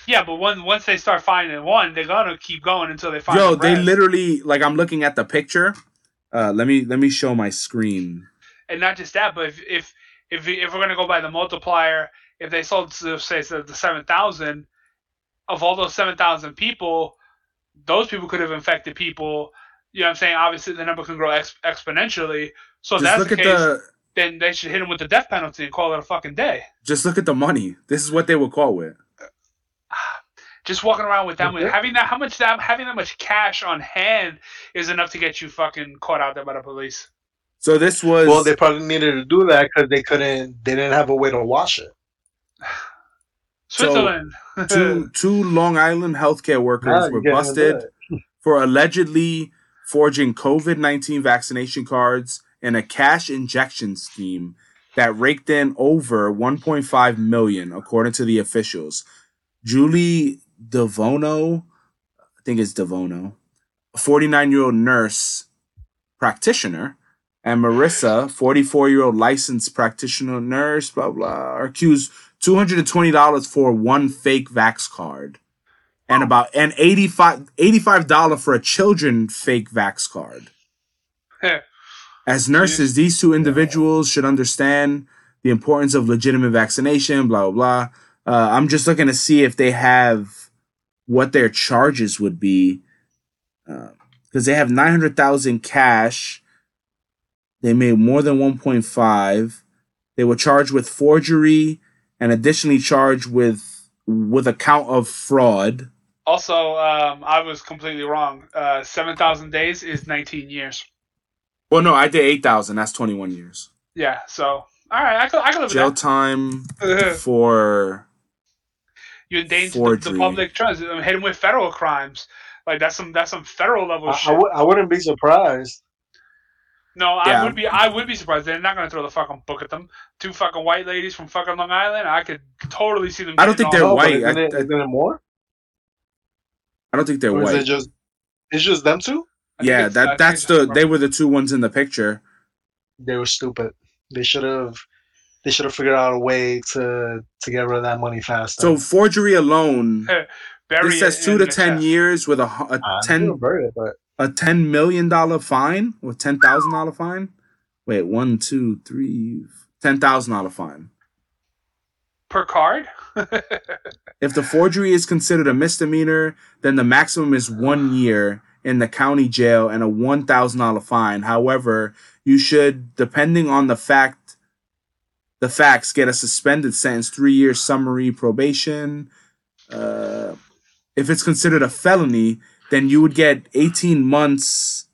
Yeah, but when, once they start finding one, they're gonna keep going until they find. Yo, the they rest. literally like I'm looking at the picture. Uh, let me let me show my screen. and not just that, but if if if, if we're gonna go by the multiplier, if they sold to say so the seven thousand, of all those seven thousand people, those people could have infected people. You know what I'm saying? Obviously, the number can grow ex- exponentially. So if Just that's the case. the then they should hit him with the death penalty and call it a fucking day. just look at the money. This is what they were caught with. Just walking around with that much, having that how much that having that much cash on hand is enough to get you fucking caught out there by the police. So this was Well, they probably needed to do that because they couldn't. They didn't have a way to wash it. Switzerland. two [LAUGHS] two Long Island healthcare workers Now were busted for allegedly forging COVID nineteen vaccination cards in a cash injection scheme that raked in over 1.5 million, according to the officials. Julie DeVuono, I think it's DeVuono, a 49 year old nurse practitioner, and Marissa, 44 year old licensed practitioner nurse, blah, blah, are accused $220 for one fake Vax card. And about and 85 $85 for a children fake Vax card. As nurses, these two individuals should understand the importance of legitimate vaccination, blah, blah, blah. Uh, I'm just looking to see if they have what their charges would be. Because they have 900,000 cash. They made more than 1.5. They were charged with forgery and additionally charged with with a count of fraud. Also, um, I was completely wrong. Uh, 7,000 days is 19 years. Well, no, I did 8,000. That's 21 years. Yeah, so, all right, I could, I could live Jail with time [LAUGHS] for you endanger the, the public trust. I mean, hit him with federal crimes. Like, that's some that's some federal level I, I, shit. w- I wouldn't be surprised. No, I would be I would be surprised. They're not going to throw the fucking book at them. Two fucking white ladies from fucking Long Island. I could totally see them. I don't think they're all- No, but white. Isn't, I- it, I- isn't it more? I don't think they're Or is white. it just? It's just them two. I yeah, that that's the just- they were the two ones in the picture. They were stupid. They should have. They should have figured out a way to to get rid of that money faster. So forgery alone, [LAUGHS] bury this says two to ten years with a, hu- a I ten would've it, but a ten million dollar fine or ten thousand dollar fine. Wait, one, two, three, ten thousand dollar fine. per card. If the forgery is considered a misdemeanor, then the maximum is one year in the county jail and a one thousand dollar fine. However, you should, depending on the fact, the facts, get a suspended sentence, three years summary probation. Uh, if it's considered a felony, then you would get eighteen months,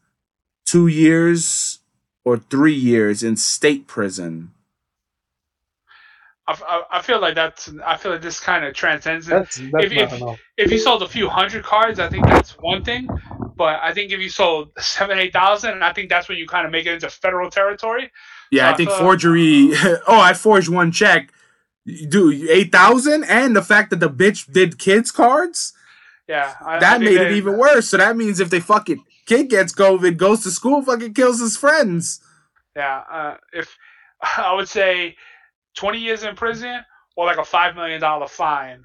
two years, or three years in state prison. I, I, I feel like that's I feel like this kind of transcends it. that's that's If- if- enough. if you sold a few hundred cards, I think that's one thing. But I think if you sold seven, eight thousand, I think that's when you kind of make it into federal territory. Yeah, So I I think thought- forgery. [LAUGHS] oh, I forged one check. Dude, eight thousand, and the fact that the bitch did kids cards Yeah, I, I that think made it even worse. So that means if they fucking kid gets COVID, goes to school, fucking kills his friends. Yeah, uh, if [LAUGHS] I would say twenty years in prison or like a five million dollar fine,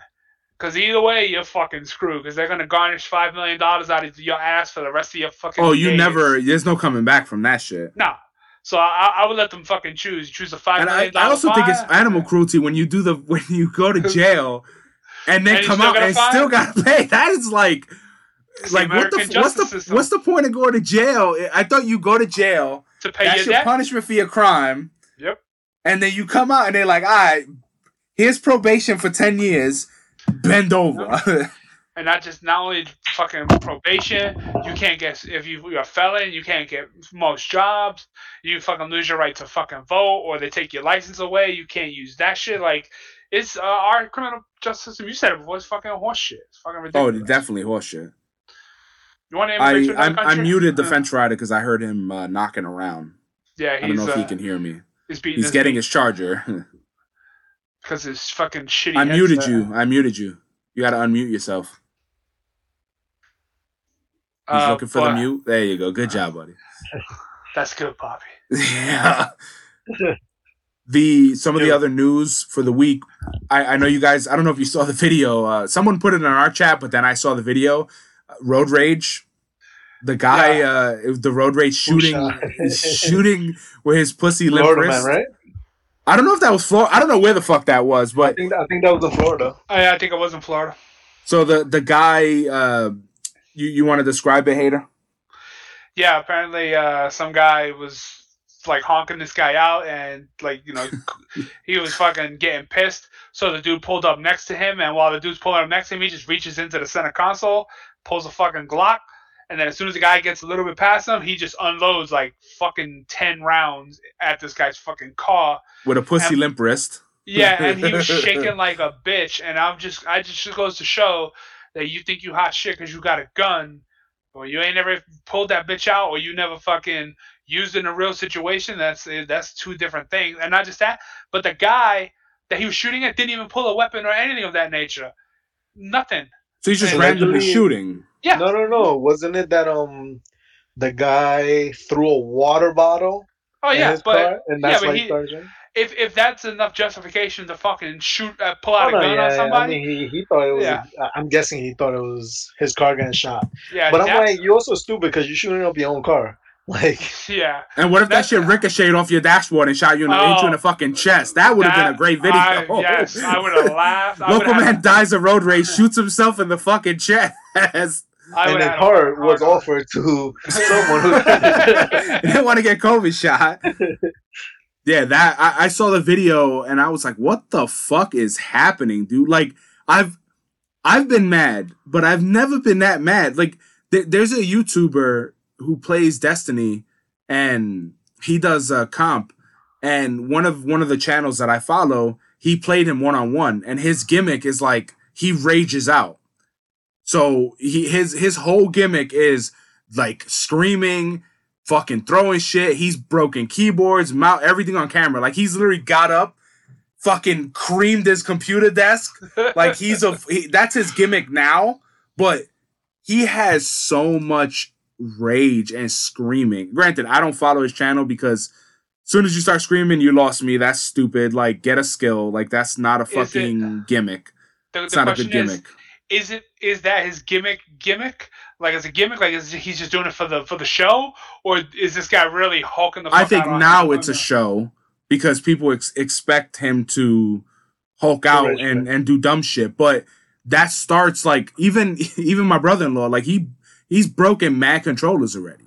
because either way you're fucking screwed. Because they're gonna garnish five million dollars out of your ass for the rest of your fucking. Oh, you days. never. There's no coming back from that shit. No. So I, I would let them fucking choose. Choose a five And I, I also think it's animal cruelty when you do the [LAUGHS] when you go to [LAUGHS] jail and then And come out and fine? still gotta [LAUGHS] pay. That is like. It's the Like what the what's the system. what's the point of going to jail? I thought you go to jail to pay That's your your punishment for your crime. Yep. And then you come out and they're like, all right, here's probation for 10 years. Bend over. [LAUGHS] and not just not only fucking probation, you can't get if you, you're a felon, you can't get most jobs. You fucking lose your right to fucking vote, or they take your license away. You can't use that shit. Like it's uh, our criminal justice system. You said it before. It's fucking horseshit. It's fucking oh, definitely horseshit. You want to I, immigrate to I, I muted the Uh, fence rider because I heard him uh, knocking around. Yeah, I don't know if uh, he can hear me. he's beating. He's getting his charger. [LAUGHS] because his fucking shitty. I muted headset. you. I muted you. You got to unmute yourself. He's Uh, looking for the mute. There you go. Good [LAUGHS] job, buddy. That's good, Bobby. [LAUGHS] yeah. The some of the other news for the week. I, I know you guys. I don't know if you saw the video. Uh, someone put it in our chat, but then I saw the video. Uh, road rage. The guy, uh, the road rage shooting, shooting with his pussy limp Florida wrist. man, right? I don't know if that was Florida. I don't know where the fuck that was, I but think I think that was in Florida. I, I think it was in Florida. so the the guy. Uh, you you want to describe it, hater? Yeah, apparently uh, some guy was like honking this guy out, and like you know, [LAUGHS] he was fucking getting pissed. So the dude pulled up next to him, and while the dude's pulling up next to him, he just reaches into the center console, pulls a fucking Glock, And then as soon as the guy gets a little bit past him, he just unloads like fucking ten rounds at this guy's fucking car. with a pussy And- limp wrist. Yeah, and he was [LAUGHS] shaking like a bitch. And I'm just, I just just goes to show that you think you hot shit because you got a gun, or you ain't never pulled that bitch out, or you never fucking used in a real situation. That's that's two different things. And not just that, but the guy that he was shooting at didn't even pull a weapon or anything of that nature. Nothing. So he's just And randomly shooting. Yeah. No, no, no. Wasn't it that um the guy threw a water bottle Oh in yeah, his but car, and that's yeah, but why he he- started if if that's enough justification to fucking shoot, uh, pull Oh, out no, a gun yeah, on yeah. somebody, I mean, he, he thought it was. Yeah. I- I'm guessing he thought it was his car getting shot. yeah, but I'm like, you're also stupid because you're shooting up your own car. [LAUGHS] Like, yeah. And what if that That's- shit ricocheted off your dashboard and shot you in the, into Oh. in the oh, fucking chest? That would have been a great video. I, oh. yes, I would have [LAUGHS] laughed. I Local would've man had- dies of road [LAUGHS] rage, shoots himself in the fucking chest. I and would've the car was hard offered to someone who. Didn't want to get COVID shot. Yeah, that I, I saw the video and I was like, "What the fuck is happening, dude?" Like, I've I've been mad, but I've never been that mad. Like, th- there's a YouTuber who plays Destiny, and he does a comp, and one of one of the channels that I follow, he played him one on one, and his gimmick is like he rages out. So he his his whole gimmick is like screaming, fucking throwing shit. He's broken keyboards, mount everything on camera. Like he's literally got up, fucking creamed his computer desk. [LAUGHS] Like he's a he, that's his gimmick now, but he has so much rage and screaming. Granted, I don't follow his channel because as soon as you start screaming, you lost me. That's stupid. Like get a skill. Like that's not a Is it- fucking gimmick. the, It's the not a good question is, gimmick. is it is that his gimmick gimmick? Like as a gimmick, like is he's just doing it for the for the show, or is this guy really hulking the? Fuck I think out now camera? it's a show because people ex- expect him to hulk out and, and do dumb shit. But that starts like even [LAUGHS] even my brother in law, like he he's broken mad controllers already.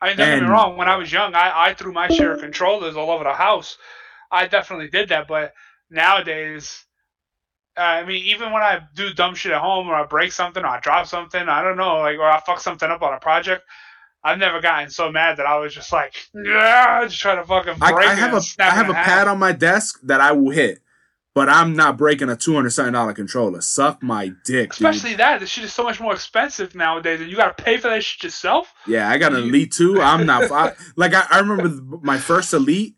I mean, don't get me wrong. When I was young, I, I threw my share of controllers all over the house. I definitely did that, but nowadays, uh, I mean, even when I do dumb shit at home, or I break something, or I drop something, I don't know, like, or I fuck something up on a project, I've never gotten so mad that I was just like, yeah, just trying to fucking I, break I it have and a I have a pad on my desk that I will hit, but I'm not breaking a two hundred something dollar controller. Suck my dick, dude. Especially that, this shit is so much more expensive nowadays, and you gotta pay for that shit yourself. Yeah, I got an elite two. [LAUGHS] I'm not I, like I, I remember my first elite.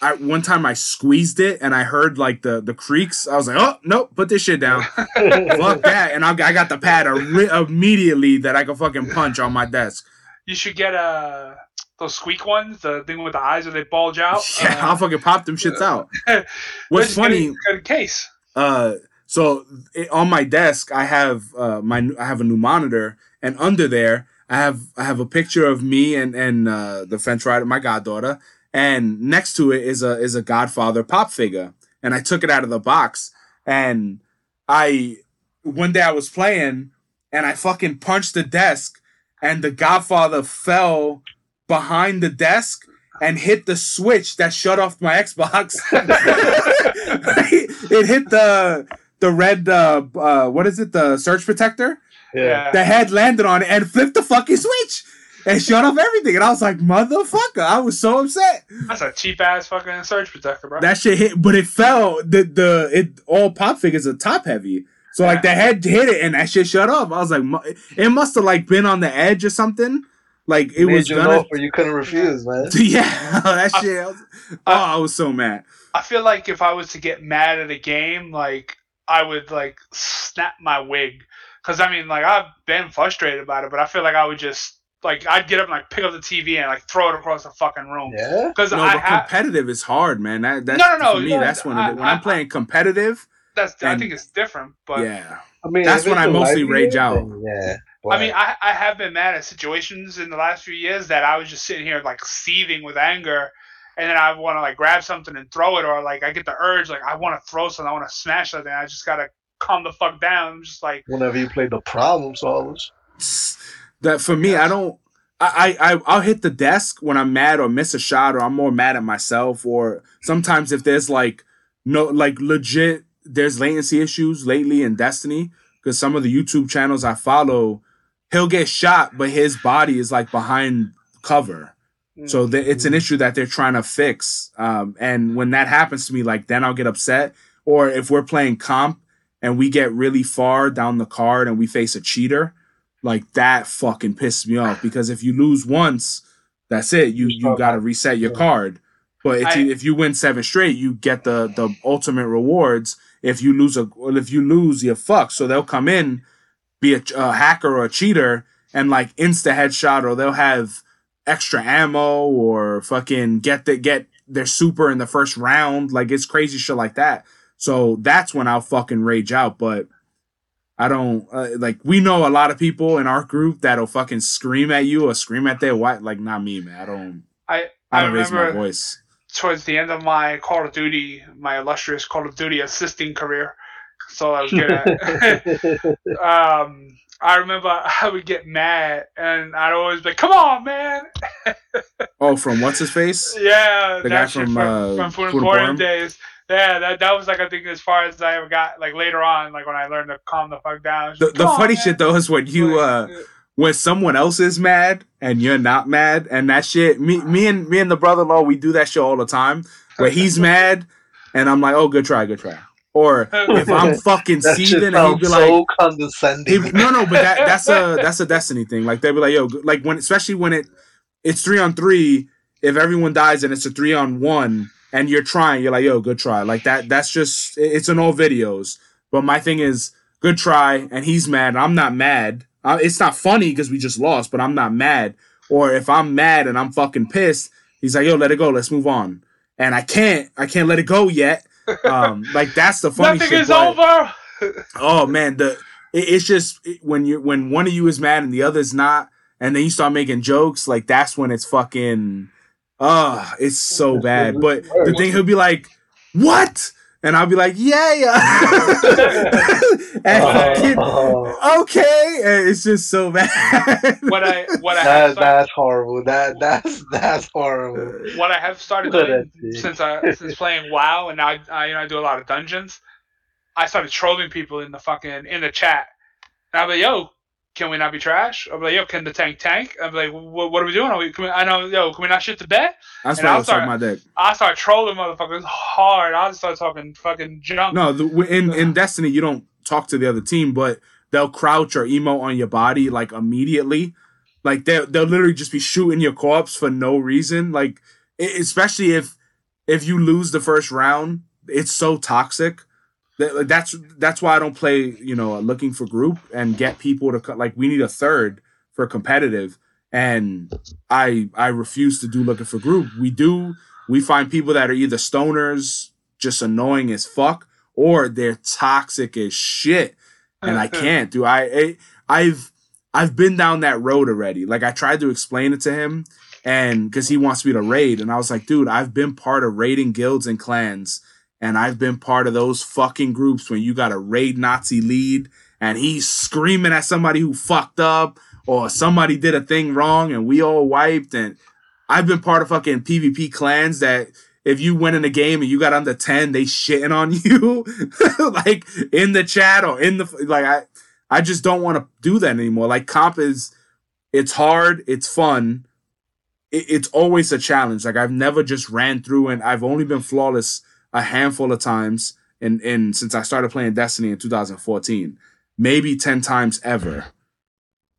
I one time I squeezed it and I heard like the the creaks. I was like, oh nope, put this shit down. [LAUGHS] Fuck that. And I, I got the pad immediately that I could fucking punch on my desk. You should get uh, those squeak ones, the thing with the eyes where they bulge out. [LAUGHS] Yeah, I'll fucking pop them shits out. [LAUGHS] What's funny? a case. uh so it, on my desk i have uh my i have a new monitor and under there i have i have a picture of me and and uh the fence rider my goddaughter and next to it is a is a godfather pop figure and i took it out of the box and i one day i was playing and i fucking punched the desk and the godfather fell behind the desk and hit the switch that shut off my xbox. [LAUGHS] It hit the the red uh, uh what is it? The surge protector? Yeah. the head landed on it and flipped the fucking switch and shut off everything. And i was like motherfucker. I was so upset. That's a cheap ass fucking surge protector, bro. that shit hit but it fell the the it all pop figures are top heavy. So like the head hit it and that shit shut off. I was like it must have like been on the edge or something like it Made was you gonna an offer you couldn't refuse, man. [LAUGHS] yeah that shit I was- oh i was so mad I feel like if I was to get mad at a game, like I would like snap my wig, because I mean, like I've been frustrated about it, but I feel like I would just like I'd get up and like pick up the TV and like throw it across the fucking room. Yeah. Because no, I but have competitive is hard, man. That that's No, no, no, for me. no, That's when I- it, when I- I'm playing competitive. that's I think it's different, but yeah, I mean, That's when I mostly rage game, out. then Yeah. I mean, I, I have been mad at situations in the last few years that I was just sitting here like seething with anger, and then I want to like grab something and throw it, or like I get the urge like I want to throw something, I want to smash something. I just gotta calm the fuck down. I'm just like, whenever you play the problem solvers. that for me, I don't. I, I I- I'll hit the desk when I'm mad or miss a shot or I'm more mad at myself or sometimes if there's like no like legit there's latency issues lately in Destiny because some of the YouTube channels I follow he'll get shot, but his body is like behind cover. So th- it's an issue that they're trying to fix. Um, and when that happens to me, like then I'll get upset. Or if we're playing comp and we get really far down the card and we face a cheater, like that fucking pisses me off because if you lose once, that's it. You you got to reset your card. But if, you, if you win seven straight, you get the the ultimate rewards. If you lose a well, if you lose, you're fucked. So they'll come in, be a, a hacker or a cheater, and like insta headshot, or they'll have extra ammo or fucking get the get their super in the first round. Like it's crazy shit like that. So that's when I'll fucking rage out. But I don't uh, like. We know a lot of people in our group that'll fucking scream at you or scream at their wife. Like not me, man. I don't. I I I don't raise my voice. towards the end of my Call of Duty, my illustrious Call of Duty assisting career. That's all I was good at. [LAUGHS] um, I remember I would get mad and I'd always be like, "Come on, man!" [LAUGHS] Oh, from what's his face? Yeah, The guy from, from, uh, from Food Food Emporium Emporium? days. Yeah, that that was like I think as far as I ever got. Like later on, like when I learned to calm the fuck down. The, Just, the "Come on, funny man." shit though is when you uh when someone else is mad and you're not mad and that shit me me and me and the brother-in-law we do that shit all the time where he's mad and I'm like oh good try good try or [LAUGHS] if I'm fucking That shit seething and he'd sounds be like so condescending. he- no no but that that's a [LAUGHS] that's a destiny thing. Like they'd be like yo like when especially when it it's three on three if everyone dies and it's a three on one and you're trying you're like yo good try. Like that that's just it's in all videos. But my thing is good try and he's mad. And i'm not mad. Uh, it's not funny because we just lost but i'm not mad. Or if i'm mad and i'm fucking pissed he's like yo let it go. Let's move on. And i can't i can't let it go yet um like that's the funny Nothing shit is but- over. oh man the it, it's just it- when you when one of you is mad and the other's not and then you start making jokes like that's when it's fucking uh it's so bad. but the thing he'll be like what and i'll be like yeah yeah [LAUGHS] and fucking, Oh, okay and it's just so bad What I what I that, started, that's horrible. That that's that's horrible. what I have started doing since I since playing WoW and now I, I you know I do a lot of dungeons. I started trolling people in the fucking in the chat. And I'll be like, yo, can we not be trash? I'll be like, yo, can the tank tank? I'll be like, what, are we doing? Are we, can we, I know, yo, can we not shit the bed? that's and why i I'll talking start- my dick I start trolling motherfuckers hard. I start talking fucking junk. No, the, in in Destiny you don't talk to the other team, but they'll crouch or emo on your body like immediately. Like they they'll literally just be shooting your corpse for no reason. Like especially if if you lose the first round, it's so toxic. That, that's that's why I don't play. You know, looking for group and get people to like. We need a third for competitive, and I I refuse to do looking for group. We do. We find people that are either stoners, just annoying as fuck, or they're toxic as shit, and I [LAUGHS] can't do. I, I I've I've been down that road already. Like I tried to explain it to him, and because he wants me to raid, and I was like, dude, I've been part of raiding guilds and clans, and I've been part of those fucking groups when you got a raid Nazi lead, and he's screaming at somebody who fucked up, or somebody did a thing wrong, and we all wiped, and I've been part of fucking PvP clans that if you win in a game and you got under 10, they shitting on [LAUGHS] you [LAUGHS] like in the chat or in the like I I just don't want to do that anymore. Like comp is it's hard, it's fun. It, it's always a challenge. Like I've never just ran through and I've only been flawless a handful of times in in since I started playing Destiny in 2014. Maybe 10 times ever.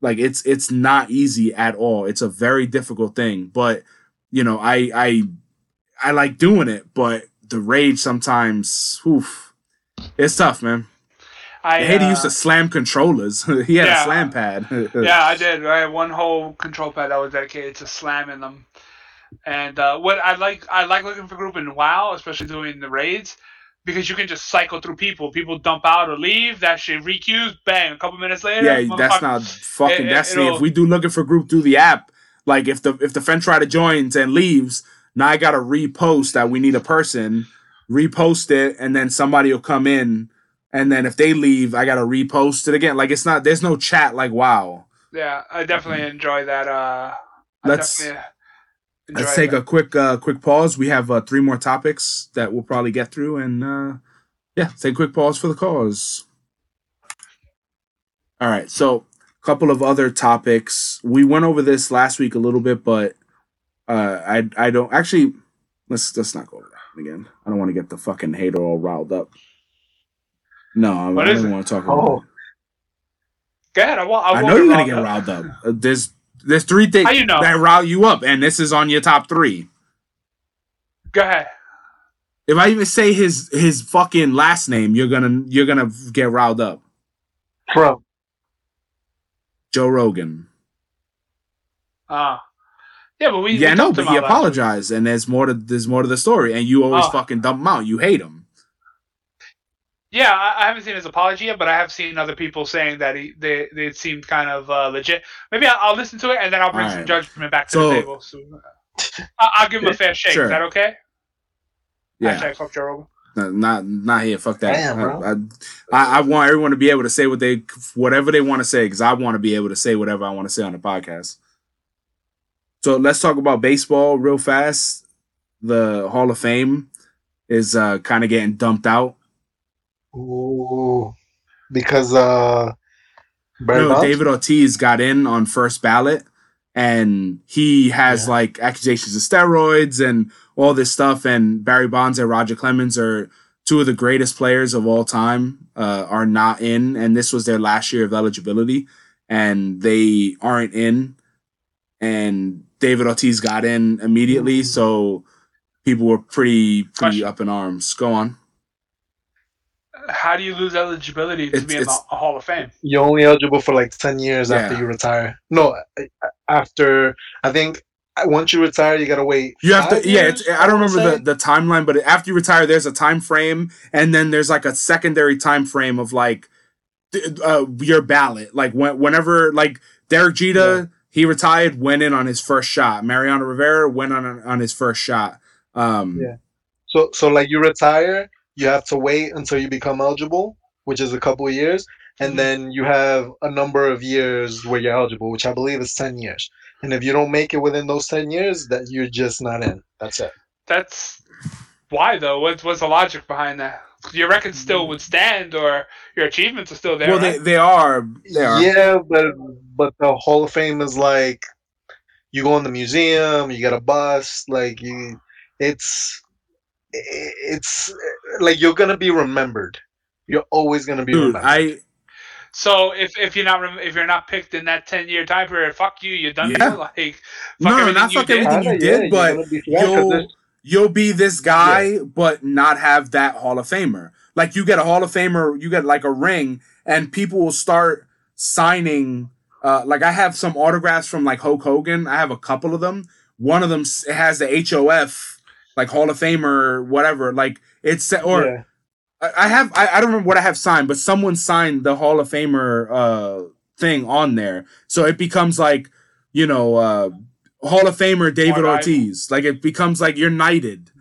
Like it's it's not easy at all. It's a very difficult thing, but you know, I I I like doing it, but the rage sometimes, oof, it's tough, man. I, I hate he uh, used to slam controllers. [LAUGHS] he had yeah. a slam pad. [LAUGHS] yeah, I did. I had one whole control pad that was dedicated to slamming them. And uh, what I like, I like looking for group in WoW, especially doing the raids, because you can just cycle through people. People dump out or leave. That shit requeues. Bang. A couple minutes later. yeah, that's not fucking It- Destiny. If we do looking for group through the app, like if the if the friend try to joins and leaves, now I gotta repost that we need a person, repost it, and then somebody will come in, and then if they leave, I gotta repost it again. Like it's not there's no chat like wow. Yeah, I definitely enjoy that. Uh, I Let's- definitely Let's take a quick uh quick pause. We have uh, three more topics that we'll probably get through, and uh yeah, take a quick pause for the cause. All right, so a couple of other topics. We went over this last week a little bit, but uh, I I don't actually. Let's let's not go over that again. I don't want to get the fucking hater all riled up. No, I, I don't want to talk about. Oh. it. Go ahead. I, wa- I, I know you're gonna get riled riled up. Uh, There's there's three things you know? that rile you up, and this is on your top three. Go ahead. If I even say his his fucking last name, you're gonna you're gonna get riled up. Trump. Joe Rogan. Uh, yeah, but we yeah, we no, but he apologized, and there's more to there's more to the story, and you always Oh. fucking dump him out. You hate him. Yeah, I, I haven't seen his apology yet, but I have seen other people saying that he they they seemed kind of uh, legit. Maybe I'll, I'll listen to it and then I'll bring some Alright. judgment back to So- the table. So, uh, [LAUGHS] I- I'll give him a fair shake. Sure. Is that okay? Yeah, Hashtag fuck Joe Rogan. No, not not here. Fuck that. Damn, bro. I, I, I want everyone to be able to say what they whatever they want to say because I want to be able to say whatever I want to say on the podcast. So let's talk about baseball real fast. The Hall of Fame is uh, kind of getting dumped out. Ooh. Because uh Barry No, Bonds? David Ortiz got in on first ballot, and he has Yeah. like accusations of steroids and all this stuff. And Barry Bonds and Roger Clemens are two of the greatest players of all time. Uh, are not in, and this was their last year of eligibility, and they aren't in. And David Ortiz got in immediately, so people were pretty pretty Question. up in arms. Go on. How do you lose eligibility to It's- be in the Hall of Fame? You're only eligible for like ten years Yeah. after you retire. No, a- a- after I think uh, once you retire, you gotta wait. You have five to, yeah. years, It's, I don't remember the, the timeline, but after you retire, there's a time frame, and then there's like a secondary time frame of like uh, your ballot. Like when, whenever, like Derek Jeter, he retired, went in on his first shot. Mariano Rivera went on on his first shot. Um, Yeah. So so like you retire, you have to wait until you become eligible, which is a couple of years, and Mhm. then you have a number of years where you're eligible, which I believe is ten years. And if you don't make it within those ten years, that you're just not in. That's it. That's why though. What's what's the logic behind that? Your record still would stand, or your achievements are still there. well, right? they they are they are. Yeah, but but the Hall of Fame is like you go in the museum, you get a bus, like you, it's it's like you're gonna be remembered. You're always gonna be Dude, remembered. I So if, if you're not if you're not picked in that ten year time period, fuck you, you're done. Yeah. [LAUGHS] Like no, no, everything not you fuck did. everything you Kinda, yeah, did, you're but be forgotten 'cause you'll you'll be this guy, but not have that Hall of Famer. Like you get a Hall of Famer, you get like a ring, and people will start signing. Uh, like I have some autographs from like Hulk Hogan. I have a couple of them. One of them has the HOF, like Hall of Famer, whatever. Like it's or yeah. I I have I, I don't remember what I have signed, but someone signed the Hall of Famer uh thing on there. So it becomes like, you know, uh Hall of Famer David More Ortiz. Like it becomes like you're knighted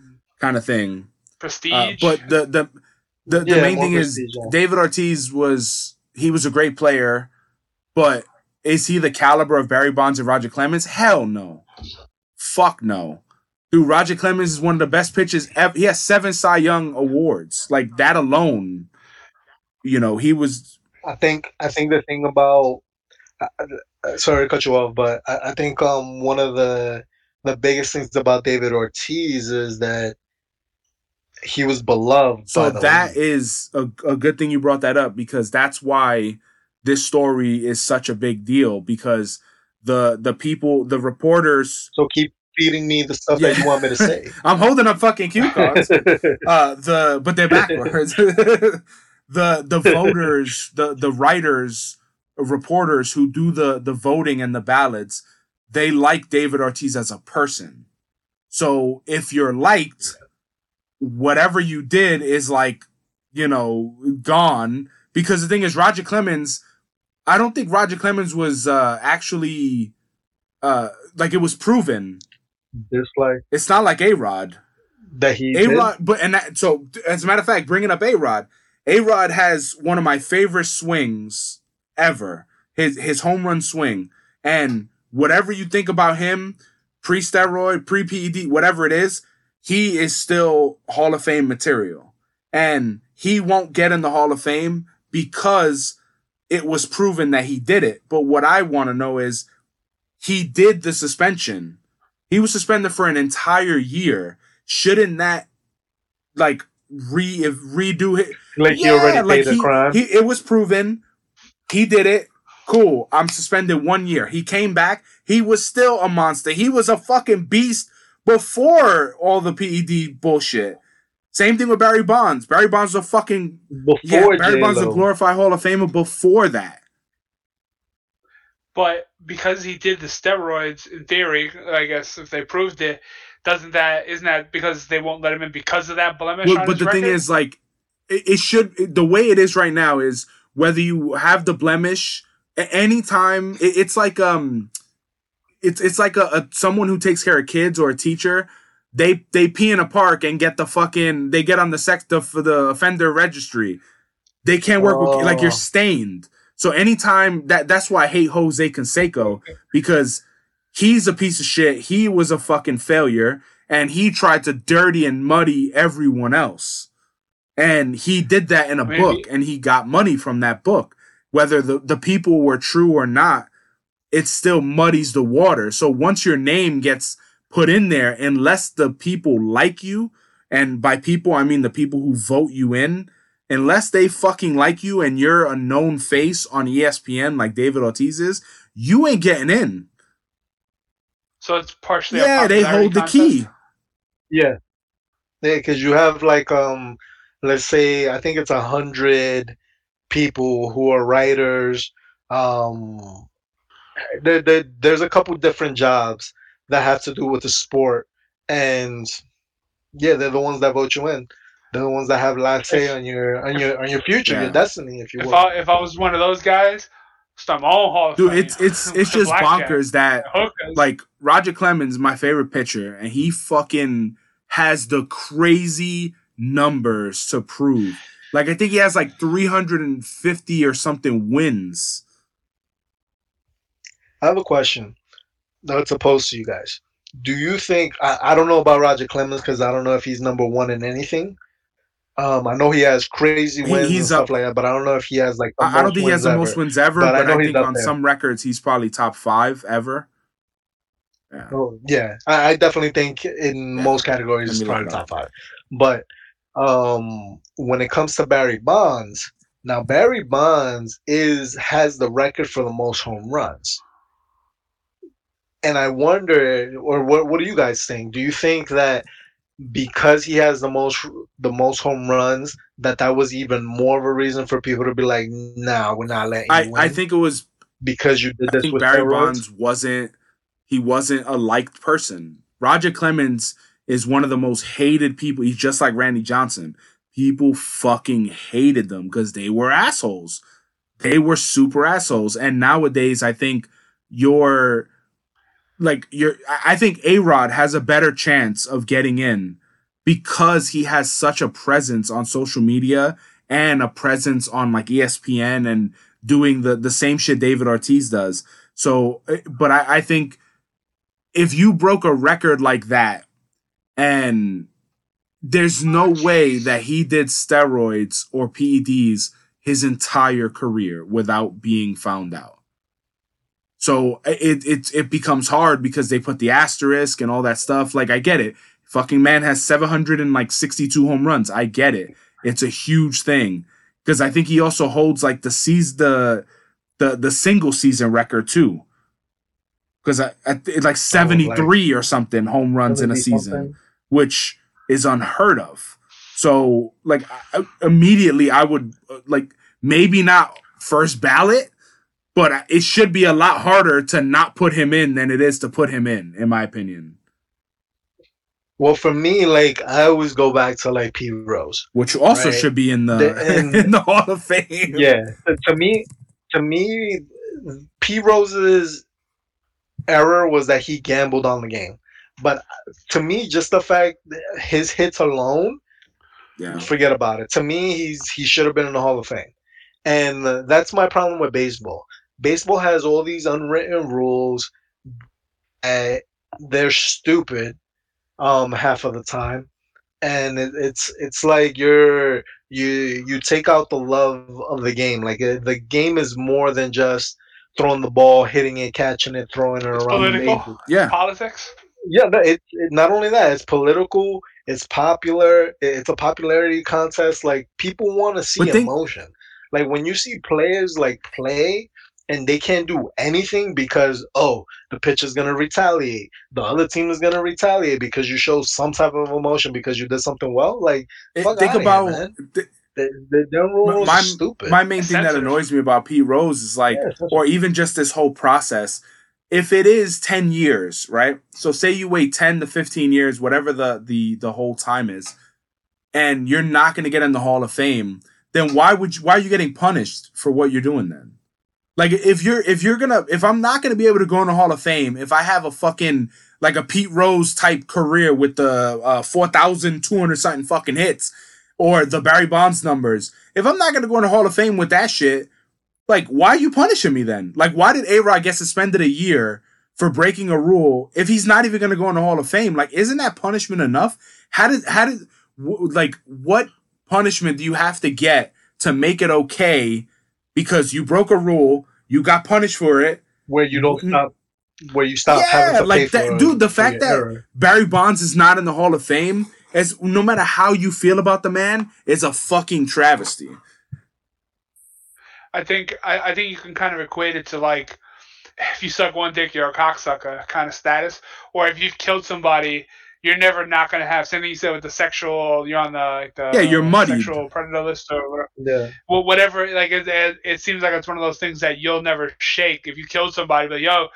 kind of thing. prestige. Uh, but the the the, the Yeah, main more thing is yeah. David Ortiz was he was a great player, but is he the caliber of Barry Bonds and Roger Clemens? Hell no. Fuck no. Dude, Roger Clemens is one of the best pitchers ever. He has seven Cy Young awards. Like that alone, you know, he was. I think I think the thing about uh, uh, sorry to cut you off, but I, I think um one of the the biggest things about David Ortiz is that he was beloved. So by the that league. is a, a good thing you brought that up because that's why this story is such a big deal because the the people, the reporters. so keep feeding me the stuff that you want me to say. [LAUGHS] I'm holding up fucking cue cards. [LAUGHS] uh the but they're backwards [LAUGHS] the the voters the the writers reporters who do the the voting and the ballots they like david ortiz as a person so if you're liked whatever you did is like you know gone because the thing is roger clemens i don't think roger clemens was uh actually uh like it was proven Just like it's not like a-rod that he a. Rod, but and that, so as a matter of fact, bringing up A Rod, A Rod has one of my favorite swings ever. His his home run swing, and whatever you think about him, pre steroid, pre PED, whatever it is, he is still Hall of Fame material, and he won't get in the Hall of Fame because it was proven that he did it. But what I want to know is he did the suspension. He was suspended for an entire year. Shouldn't that like re redo it? Like he already paid the crime. he it was proven. He did it. Cool. I'm suspended one year. He came back. He was still a monster. He was a fucking beast before all the PED bullshit. Same thing with Barry Bonds. Barry Bonds was a fucking Before yeah. Barry Bonds was a J-Lo. glorified Hall of Famer before that. But because he did the steroids, in theory, I guess if they proved it, doesn't that isn't that because they won't let him in because of that blemish? Well, on but his the thing is, like, it, it should the way it is right now is whether you have the blemish a- anytime. It, it's like um, it's it's like a, a someone who takes care of kids or a teacher. They they pee in a park and get the fucking they get on the sex the for the offender registry. They can't work with like you're Oh. stained. So anytime that that's why I hate Jose Canseco because he's a piece of shit. He was a fucking failure and he tried to dirty and muddy everyone else. And he did that in a Maybe- book and he got money from that book. Whether the, the people were true or not, it still muddies the water. So once your name gets put in there, unless the people like you, and by people I mean the people who vote you in, unless they fucking like you and you're a known face on ESPN like David Ortiz is, you ain't getting in. so it's partially. a Yeah, they popularity hold the contest? key. Yeah, yeah, because you have like um, let's say I think it's a hundred people who are writers. Um, there, there, there's a couple different jobs that have to do with the sport, and yeah, they're the ones that vote you in. They're the ones that have last say on your on your on your future, Yeah. your destiny, if you If will. I if I was one of those guys, start my own Hall of Dude, Fame. it's it's [LAUGHS] it's just blackjack. bonkers that Hookahs. like Roger Clemens, my favorite pitcher, and he fucking has the crazy numbers to prove. Like I think he has like 350 or something wins. I have a question that's opposed to you guys. Do you think I, I don't know about Roger Clemens because I don't know if he's number one in anything. Um, I know he has crazy He- wins and stuff up- like that, but I don't know if he has like I, I don't think he has the ever. most wins ever, but but, I I, know he's think on there. some records he's probably top five ever. Yeah. Oh, yeah, I, I definitely think in Yeah. most categories it's probably top five. But um, when it comes to Barry Bonds, now Barry Bonds is has the record for the most home runs. And I wonder, or what what do you guys think? Do you think that because he has the most the most home runs, that that was even more of a reason for people to be like, "Nah, we're not letting I, I think it was because you did I this with Barry steroids?" Bonds wasn't he wasn't a liked person. Roger Clemens is one of the most hated people. He's just like Randy Johnson. People fucking hated them because they were assholes. They were super assholes. And nowadays, I think you're like you're I think A Rod has a better chance of getting in because he has such a presence on social media and a presence on like ESPN and doing the the same shit David Ortiz does. So, eh, but I, I think if you broke a record like that, and there's no way that he did steroids or PEDs his entire career without being found out. So it it it becomes hard because they put the asterisk and all that stuff. Like I get it. Fucking man has 762 home runs. I get it. It's a huge thing because I think he also holds like the seas the the the single season record too. Because it's like 73 or something home runs in a season, which is unheard of. So like I, immediately I would uh, like maybe not first ballot, but it should be a lot harder to not put him in than it is to put him in, in my opinion. Well, for me, like I always go back to like Pete Rose. Which also Right. should be in the, The- [LAUGHS] and- in the Hall of Fame. Yeah, to me, to me, Pete Rose's error was that he gambled on the game. But to me, just the fact that his hits alone, yeah. forget about it. To me, he's he should have been in the Hall of Fame, and uh, that's my problem with baseball. Baseball has all these unwritten rules. and they're stupid, um, half of the time, and it, it's it's like you're you you take out the love of the game. Like uh, the game is more than just throwing the ball, hitting it, catching it, throwing it It's around. political. bases. Yeah. Politics. Yeah, no, it, it not only that, it's political, it's popular, it's a popularity contest. Like people want to see But think- emotion. Like when you see players like play and they can't do anything because oh, the pitch is gonna retaliate, the other team is gonna retaliate because you show some type of emotion because you did something well. Like It- Fuck think outta here, about man. th- the the, the rules my, are stupid. my main thing that annoys me about Pete Rose is like, Yeah, or even just this whole process. If it is ten years, right? So say you wait ten to fifteen years, whatever the the the whole time is, and you're not going to get in the Hall of Fame, then why would you, why are you getting punished for what you're doing then? Like if you're if you're gonna if I'm not gonna be able to go in the Hall of Fame if I have a fucking like a Pete Rose type career with the uh, four thousand two hundred something fucking hits or the Barry Bonds numbers, if I'm not gonna go in the Hall of Fame with that shit, like why are you punishing me then? Like why did A Rod get suspended a year for breaking a rule if he's not even gonna go in the Hall of Fame? Like isn't that punishment enough? How did how did w- like what punishment do you have to get to make it okay because you broke a rule, you got punished for it. where you don't Mm. stop, where you stop Yeah, having to like pay that- for, dude, the fact that- error. Barry Bonds is not in the Hall of Fame is no matter how you feel about the man, is a fucking travesty. I think I, I think you can kind of equate it to like [LAUGHS] if you suck one dick, you're a cocksucker kind of status, or if you've killed somebody, you're never not going to have something you said with the sexual. You're on the like the Yeah, you're muddied. sexual predator list or whatever. Yeah, well, whatever. Like it, it, it seems like it's one of those things that you'll never shake. If you killed somebody, but yo,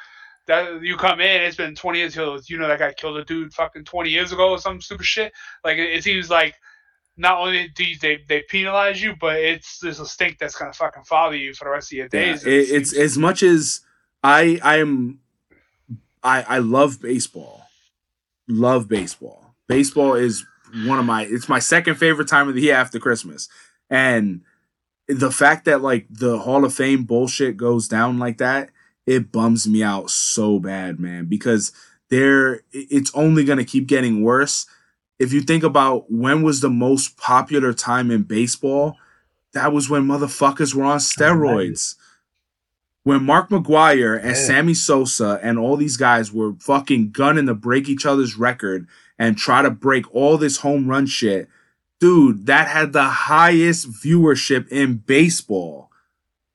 that you come in, it's been 20 years. ago. You know that guy killed a dude fucking 20 years ago or some stupid shit. Like it, it seems like not only do you, they they penalize you, but it's there's a stink that's gonna fucking follow you for the rest of your Yeah, days. it, it's seems. as much as I I am I I love baseball. Love baseball. Baseball is one of my it's my second favorite time of the year after Christmas. And the fact that like the Hall of Fame bullshit goes down like that, it bums me out so bad, man, because there it's only going to keep getting worse. If you think about when was the most popular time in baseball, that was when motherfuckers were on steroids. When Mark McGwire and Yeah. Sammy Sosa and all these guys were fucking gunning to break each other's record and try to break all this home run shit, dude, that had the highest viewership in baseball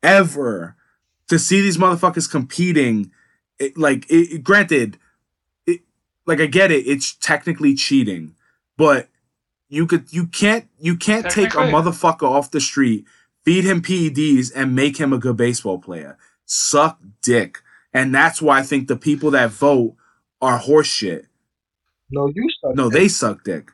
ever. To see these motherfuckers competing, it, like, it, granted, it, like I get it, it's technically cheating, but you could, you can't, you can't take a motherfucker off the street, feed him PEDs, and make him a good baseball player. Suck dick, and that's why I think the people that vote are horseshit. no, you suck. No, they suck dick.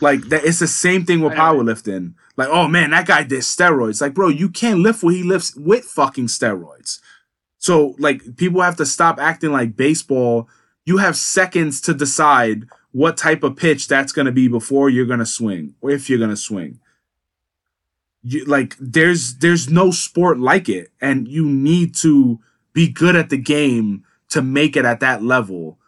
Like that, it's the same thing with powerlifting. Like, oh man, that guy did steroids. Like, bro, you can't lift what he lifts with fucking steroids. So, like, people have to stop acting like baseball. You have seconds to decide what type of pitch that's gonna be before you're gonna swing, or if you're gonna swing. You, like, there's there's no sport like it, and you need to be good at the game to make it at that level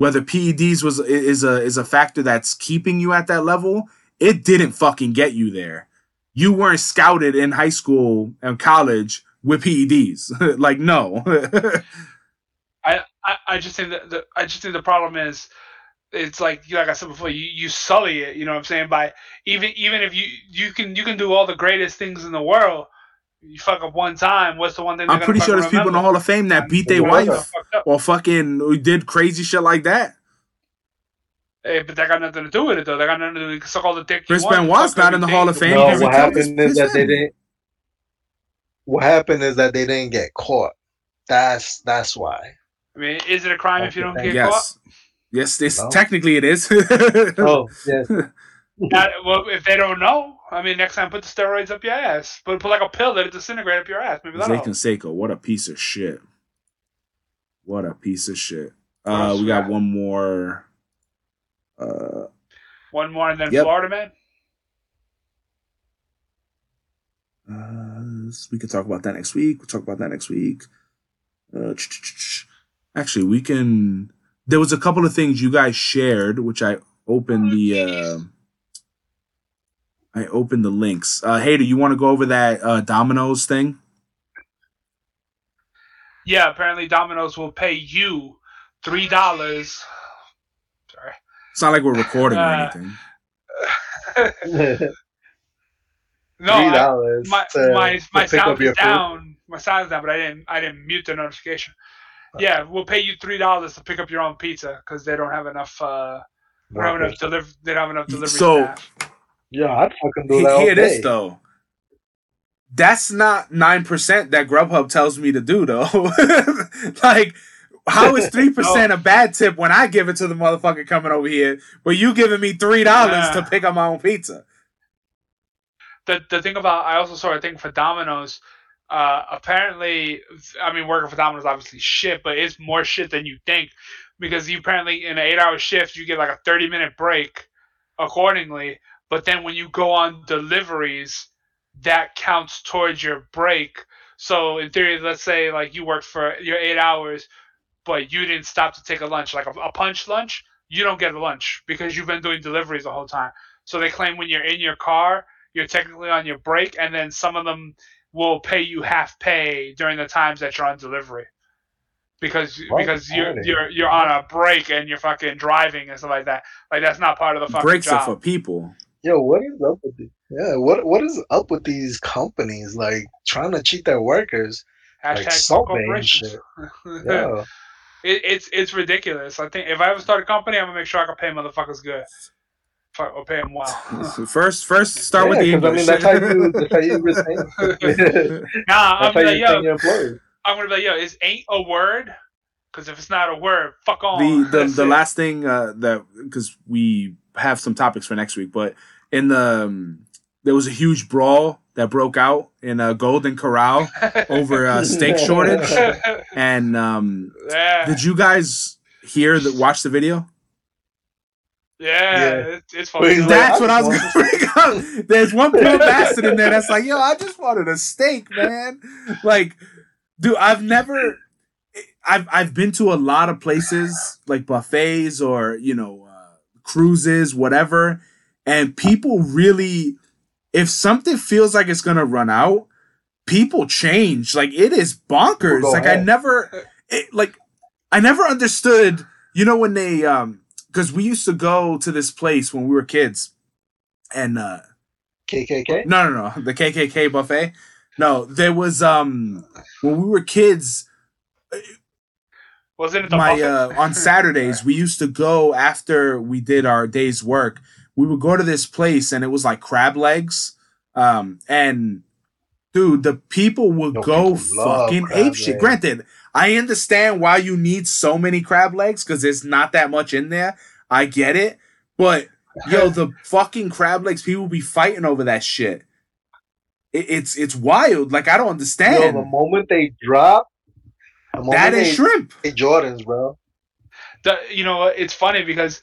whether PEDs was is a is a factor that's keeping you at that level, it didn't fucking get you there. You weren't scouted in high school and college with PEDs. [LAUGHS] like no. [LAUGHS] I, I, I just think that the I just think the problem is it's like like I said before you, you sully it you know what I'm saying by even even if you you can you can do all the greatest things in the world you fuck up one time what's the one thing I'm pretty sure there's fucking people in the? Hall of Fame that beat their wife or fucking did crazy shit like that. Hey, but that got nothing to do with it though. That got nothing to do with it. Suck all the dick. you Chris Benoit's not in the. Hall of Fame No, what happened is that they didn't. What happened is that they didn't get caught. That's that's why. I mean, is it a crime if you don't get caught? Yes. Yes, this No. technically it is. [LAUGHS] Oh yes, caught? Not, well, if they don't know, I mean, next time put the steroids up your ass. Put put like a pill that it disintegrate up your ass. Maybe that'll Jose help. Canseco, what a piece of shit. What a piece of shit. Uh, we we got got? one more. Uh, One more, and then Yep. Florida man. uh, we could talk about that next week. We'll talk about that next week. Uh, actually, we can. There was a couple of things you guys shared, which I opened the uh I open the links. Uh hey, do you want to go over that uh Domino's thing? Yeah, apparently Domino's will pay you three dollars. Sorry. It's not like we're recording or Uh, anything. [LAUGHS] No, Three dollars. my to- my my pick sound your is food. down. My sound is down, but I didn't I didn't mute the notification. Yeah, we'll pay you three dollars to pick up your own pizza because they don't have enough. Uh, they don't have enough deliver. They don't have enough delivery So- staff. Yeah, I'd fucking do that all Here it is though. That's not nine percent that Grubhub tells me to do though. [LAUGHS] like, how is three [LAUGHS] percent a bad tip when I give it to the motherfucker coming over here, but you giving me three dollars Yeah. to pick up my own pizza? the the thing about I also saw a thing for Domino's. Uh, apparently, I mean, working for Domino's obviously shit, but it's more shit than you think because you apparently in an eight-hour shift you get like a thirty-minute break, accordingly. But then when you go on deliveries, that counts towards your break. So in theory, let's say like you worked for your eight hours, but you didn't stop to take a lunch, like a, a punch lunch, you don't get a lunch because you've been doing deliveries the whole time. So they claim when you're in your car, you're technically on your break, and then some of them will pay you half pay during the times that you're on delivery. Because What? because you're you're you're on a break and you're fucking driving and stuff like that. Like that's not part of the fucking Breaks job. are for people. Yo, what is up with the, yeah? What what is up with these companies like trying to cheat their workers? Hashtag like fuck corporations. shit. [LAUGHS] Yeah, It, it's it's ridiculous. I think if I ever start a company, I'm gonna make sure I can pay motherfuckers good. Fuck, or pay them well. [LAUGHS] First, first start with the Yeah, 'cause, English. I mean, that's how you that's how you retain. [LAUGHS] nah, I'm how gonna be you like, retain yo, your employees. I'm gonna be like, yo, is ain't a word? Because if it's not a word, fuck on. the the, That's the it. last thing uh, that because we have some topics for next week, but in the um, there was a huge brawl that broke out in a Golden Corral [LAUGHS] over a steak shortage, and um, yeah, did you guys hear that? Watch the video. Yeah, Yeah. It's, it's Wait, fucking. like, That's I what I was gonna bring up. [LAUGHS] There's one poor [LAUGHS] bastard in there that's like, yo, I just wanted a steak, man. Like, dude, I've never I've I've been to a lot of places like buffets or, you know, uh, cruises, whatever, and people really if something feels like it's gonna run out, people change. Like it is bonkers. People go Like I never it, like I never understood, you know, when they um because we used to go to this place when we were kids, and uh KKK. no, no, no, the KKK buffet. No, there was um when we were kids. Wasn't it the My buffet? uh, on Saturdays [LAUGHS] we used to go after we did our day's work. We would go to this place and it was like crab legs, um, and dude, the people would Yo, go people fucking crab ape shit. Granted, I understand why you need so many crab legs because there's not that much in there. I get it, but yo, [LAUGHS] the fucking crab legs, people be fighting over that shit. It, it's it's wild. Like I don't Yo, understand. the moment they drop, the moment that they, shrimp. they Jordans, bro. the, you know it's funny because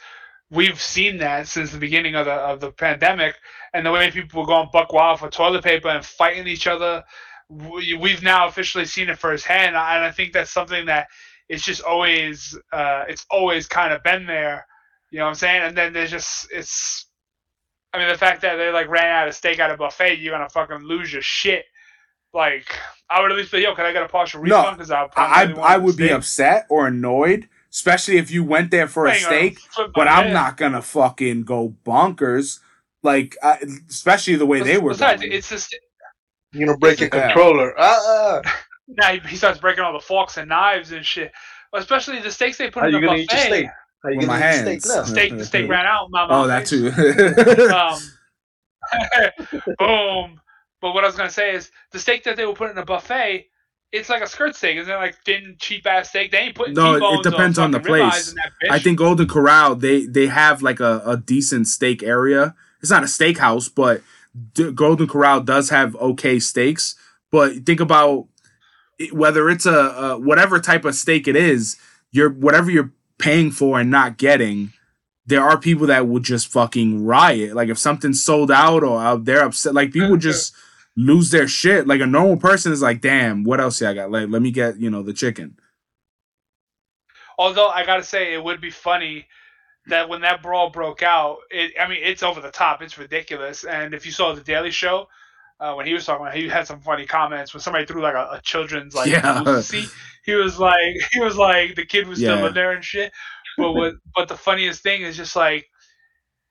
we've seen that since the beginning of the of the pandemic and the way people were going buck wild for toilet paper and fighting each other we, we've now officially seen it firsthand and i think that's something that it's just always uh, it's always kind of been there you know what i'm saying and then there's just it's i mean the fact that they like ran out of steak at a buffet you're gonna fucking lose your shit like i would at least be yo can i get a partial No, refund because I, I really I, I would be upset or annoyed, especially if you went there for a steak. But I'm head. not gonna fucking go bonkers. Like, I, especially the way they were. Besides, going. it's just You're gonna break your controller. Ah, ah. [LAUGHS] now he, he starts breaking all the forks and knives and shit. Especially the steaks they put How in you the gonna eat your buffet. steak? How you With gonna my eat your steak hands. now? Steak, the steak ran out. My oh, that face. too. Um, [LAUGHS] boom. But what I was gonna say is the steak that they will put in a buffet. It's like a skirt steak, isn't it? Like thin, cheap ass steak. They ain't putting No, it- it T-bones or depends on the fucking ribeyes place. in that bitch. I think Golden Corral they they have like a, a decent steak area. It's not a steakhouse, but D- Golden Corral does have okay steaks. But think about it- whether it's a, a whatever type of steak it is, you're whatever you're paying for and not getting. There are people that will just fucking riot. Like if something's sold out or uh, they're upset, like people just lose their shit. Like a normal person is like, damn, what else do I got? Like let me get you know the chicken. Although I gotta say, it would be funny that when that brawl broke out, it I mean it's over the top, it's ridiculous. And if you saw the Daily Show, uh, when he was talking, he had some funny comments when somebody threw like a, a children's like Yeah. Lucy. He was like [LAUGHS] he was like the kid was still Yeah. in there and shit. But what but the funniest thing is just like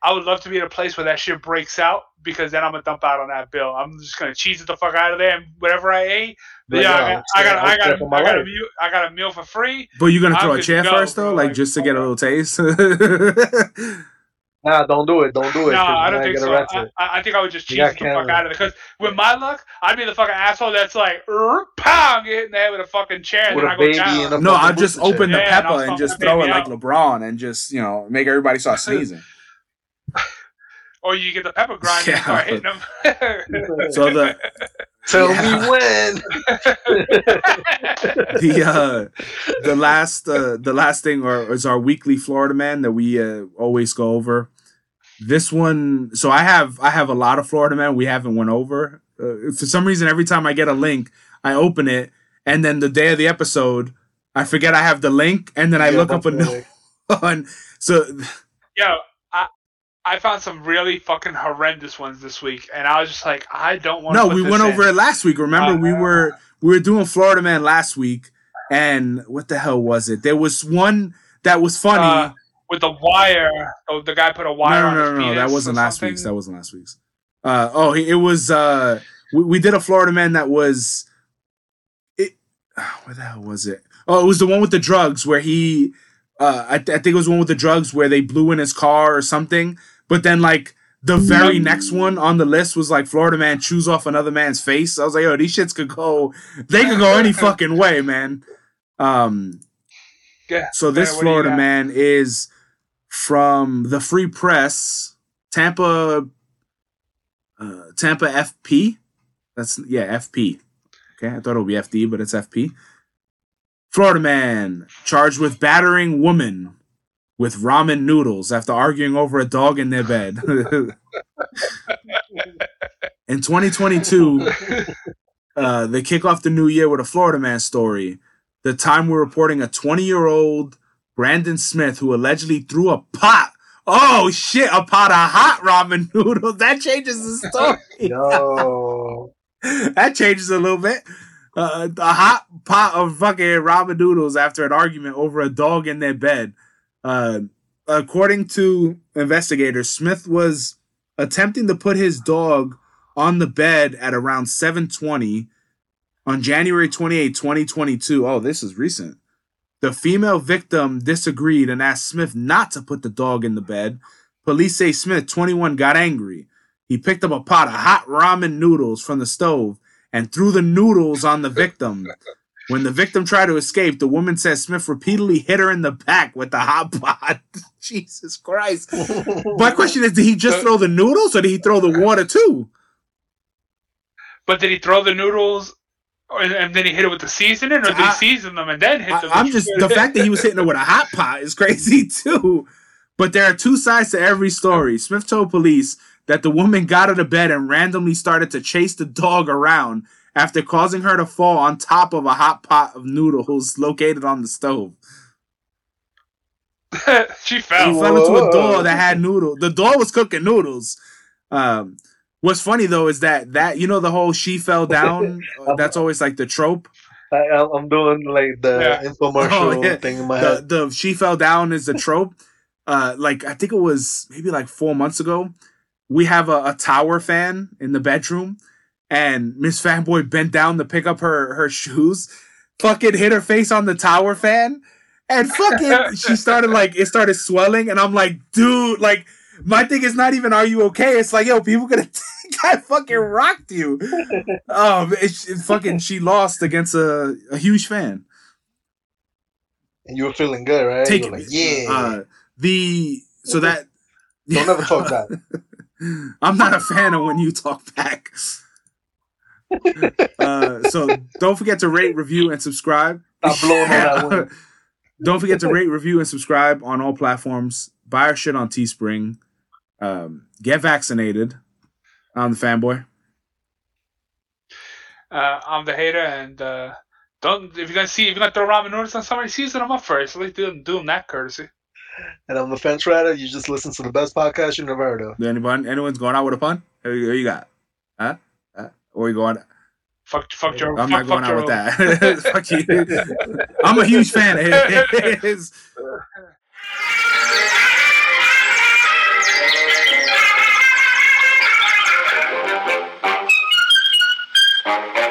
I would love to be in a place where that shit breaks out because then I'm gonna dump out on that bill. I'm just gonna cheese it the fuck out of there and whatever I ate. Like, yeah, yo, I got, I'm got, I got, I got a meal, I got a meal for free. But you gonna I'm throw a chair go, first though, like like, just to get a little taste. [LAUGHS] Nah, don't do it. Don't do it. No, 'cause I don't think so. I, I think I would just cheese got it the fuck out of it. Because with my luck, I'd be the fucking asshole that's like, er, pow, get hit in the head with a fucking chair, and With then a I go baby down. no, I'll just booster open the Yeah, and pepper and just throw it baby like. LeBron and just you know make everybody start [LAUGHS] sneezing. Or you get the pepper grinder Yeah. and start hitting them. [LAUGHS] So the Tell Yeah. me when. [LAUGHS] the uh the last uh the last thing or is our weekly Florida man that we uh, always go over. This one, so I have I have a lot of Florida man we haven't went over. Uh, for some reason, every time I get a link, I open it, and then the day of the episode, I forget I have the link, and then I Yeah, look up a that's new one. So Yo, I found some really fucking horrendous ones this week, and I was just like, I don't want. no, we went in. over it last week. Remember, Uh, we were we were doing Florida Man last week, and what the hell was it? There was one that was funny. Uh, with the wire. Oh, the guy put a wire no, on no, his no, no, that wasn't last something. week's. That wasn't last week's. Uh, oh, it was. Uh, we, we did a Florida Man that was. It. [SIGHS] Where the hell was it? Oh, it was the one with the drugs where he. Uh, I, th- I think it was one with the drugs where they blew in his car or something. But then like the very next one on the list was like Florida Man chews off another man's face. I was like, oh, these shits could go. They could go any [LAUGHS] fucking way, man. Um. Yeah. So this Yeah, what do you Florida man is from the Free Press, Tampa, uh, Tampa FP. That's yeah, FP. Okay, I thought it would be FD, but it's FP. Florida man charged with battering woman with ramen noodles after arguing over a dog in their bed. [LAUGHS] in 2022, uh, they kick off the new year with a Florida man story. The time we're reporting a 20 year old Brandon Smith who allegedly threw a pot. Oh shit, a pot of hot ramen [LAUGHS] noodles. That changes the story. Yo. [LAUGHS] that changes a little bit. Uh, a hot pot of fucking ramen noodles after an argument over a dog in their bed. Uh, according to investigators, Smith was attempting to put his dog on the bed at around 720 on January 28, 2022. Oh, this is recent. The female victim disagreed and asked Smith not to put the dog in the bed. Police say Smith, 21, got angry. He picked up a pot of hot ramen noodles from the stove and threw the noodles on the victim. When the victim tried to escape, the woman says Smith repeatedly hit her in the back with the hot pot. [LAUGHS] Jesus Christ. [LAUGHS] My question is, did he just throw the noodles or did he throw the water too? But did he throw the noodles, and then he hit it with the seasoning, or did he I- season them and then hit I, them? I'm just the fact that he was hitting her with a hot pot is [LAUGHS] crazy too. But there are two sides to every story. Smith told police that the woman got out of bed and randomly started to chase the dog around after causing her to fall on top of a hot pot of noodles located on the stove. [LAUGHS] she He fell. fell into a door that had noodles. The door was cooking noodles. Um, what's funny though is that that you know the whole she fell [LAUGHS] down. uh, that's always like the trope. I, I'm doing like the Yeah. infomercial [LAUGHS] Oh, yeah. thing in my the head. the she fell down is the trope. uh, like I think it was maybe like four months ago. We have a, a tower fan in the bedroom, and Miss Fanboy bent down to pick up her her shoes, fucking hit her face on the tower fan, and fucking [LAUGHS] she started like it started swelling, and I'm like, dude, like my thing is not even are you okay? It's like yo, people gonna [LAUGHS] think I fucking rocked you. Oh, [LAUGHS] it, it fucking she lost against a, a huge fan. and you were feeling good, right? Take you were it. like, yeah. Uh, the so that Don't ever talk back. I'm not a fan of when you talk back. Uh, so don't forget to rate, review, and subscribe. Stop blowing on that one. [LAUGHS] don't forget to rate, review, and subscribe on all platforms. Buy our shit on Teespring. Um, get vaccinated. I'm the fanboy. Uh, I'm the hater, and uh, don't if you're gonna see if you're gonna throw ramen noodles on somebody, season them up first. At least do them, do them that courtesy. and I'm the fence rider. You just listen to the best podcast you've never heard of. Anyone, anyone's going out with a pun? Who, who you got? Huh? Or are you going? Fuck, fuck Joe. I'm fuck, not going out with that. [LAUGHS] fuck you. I'm a huge fan of his. [LAUGHS]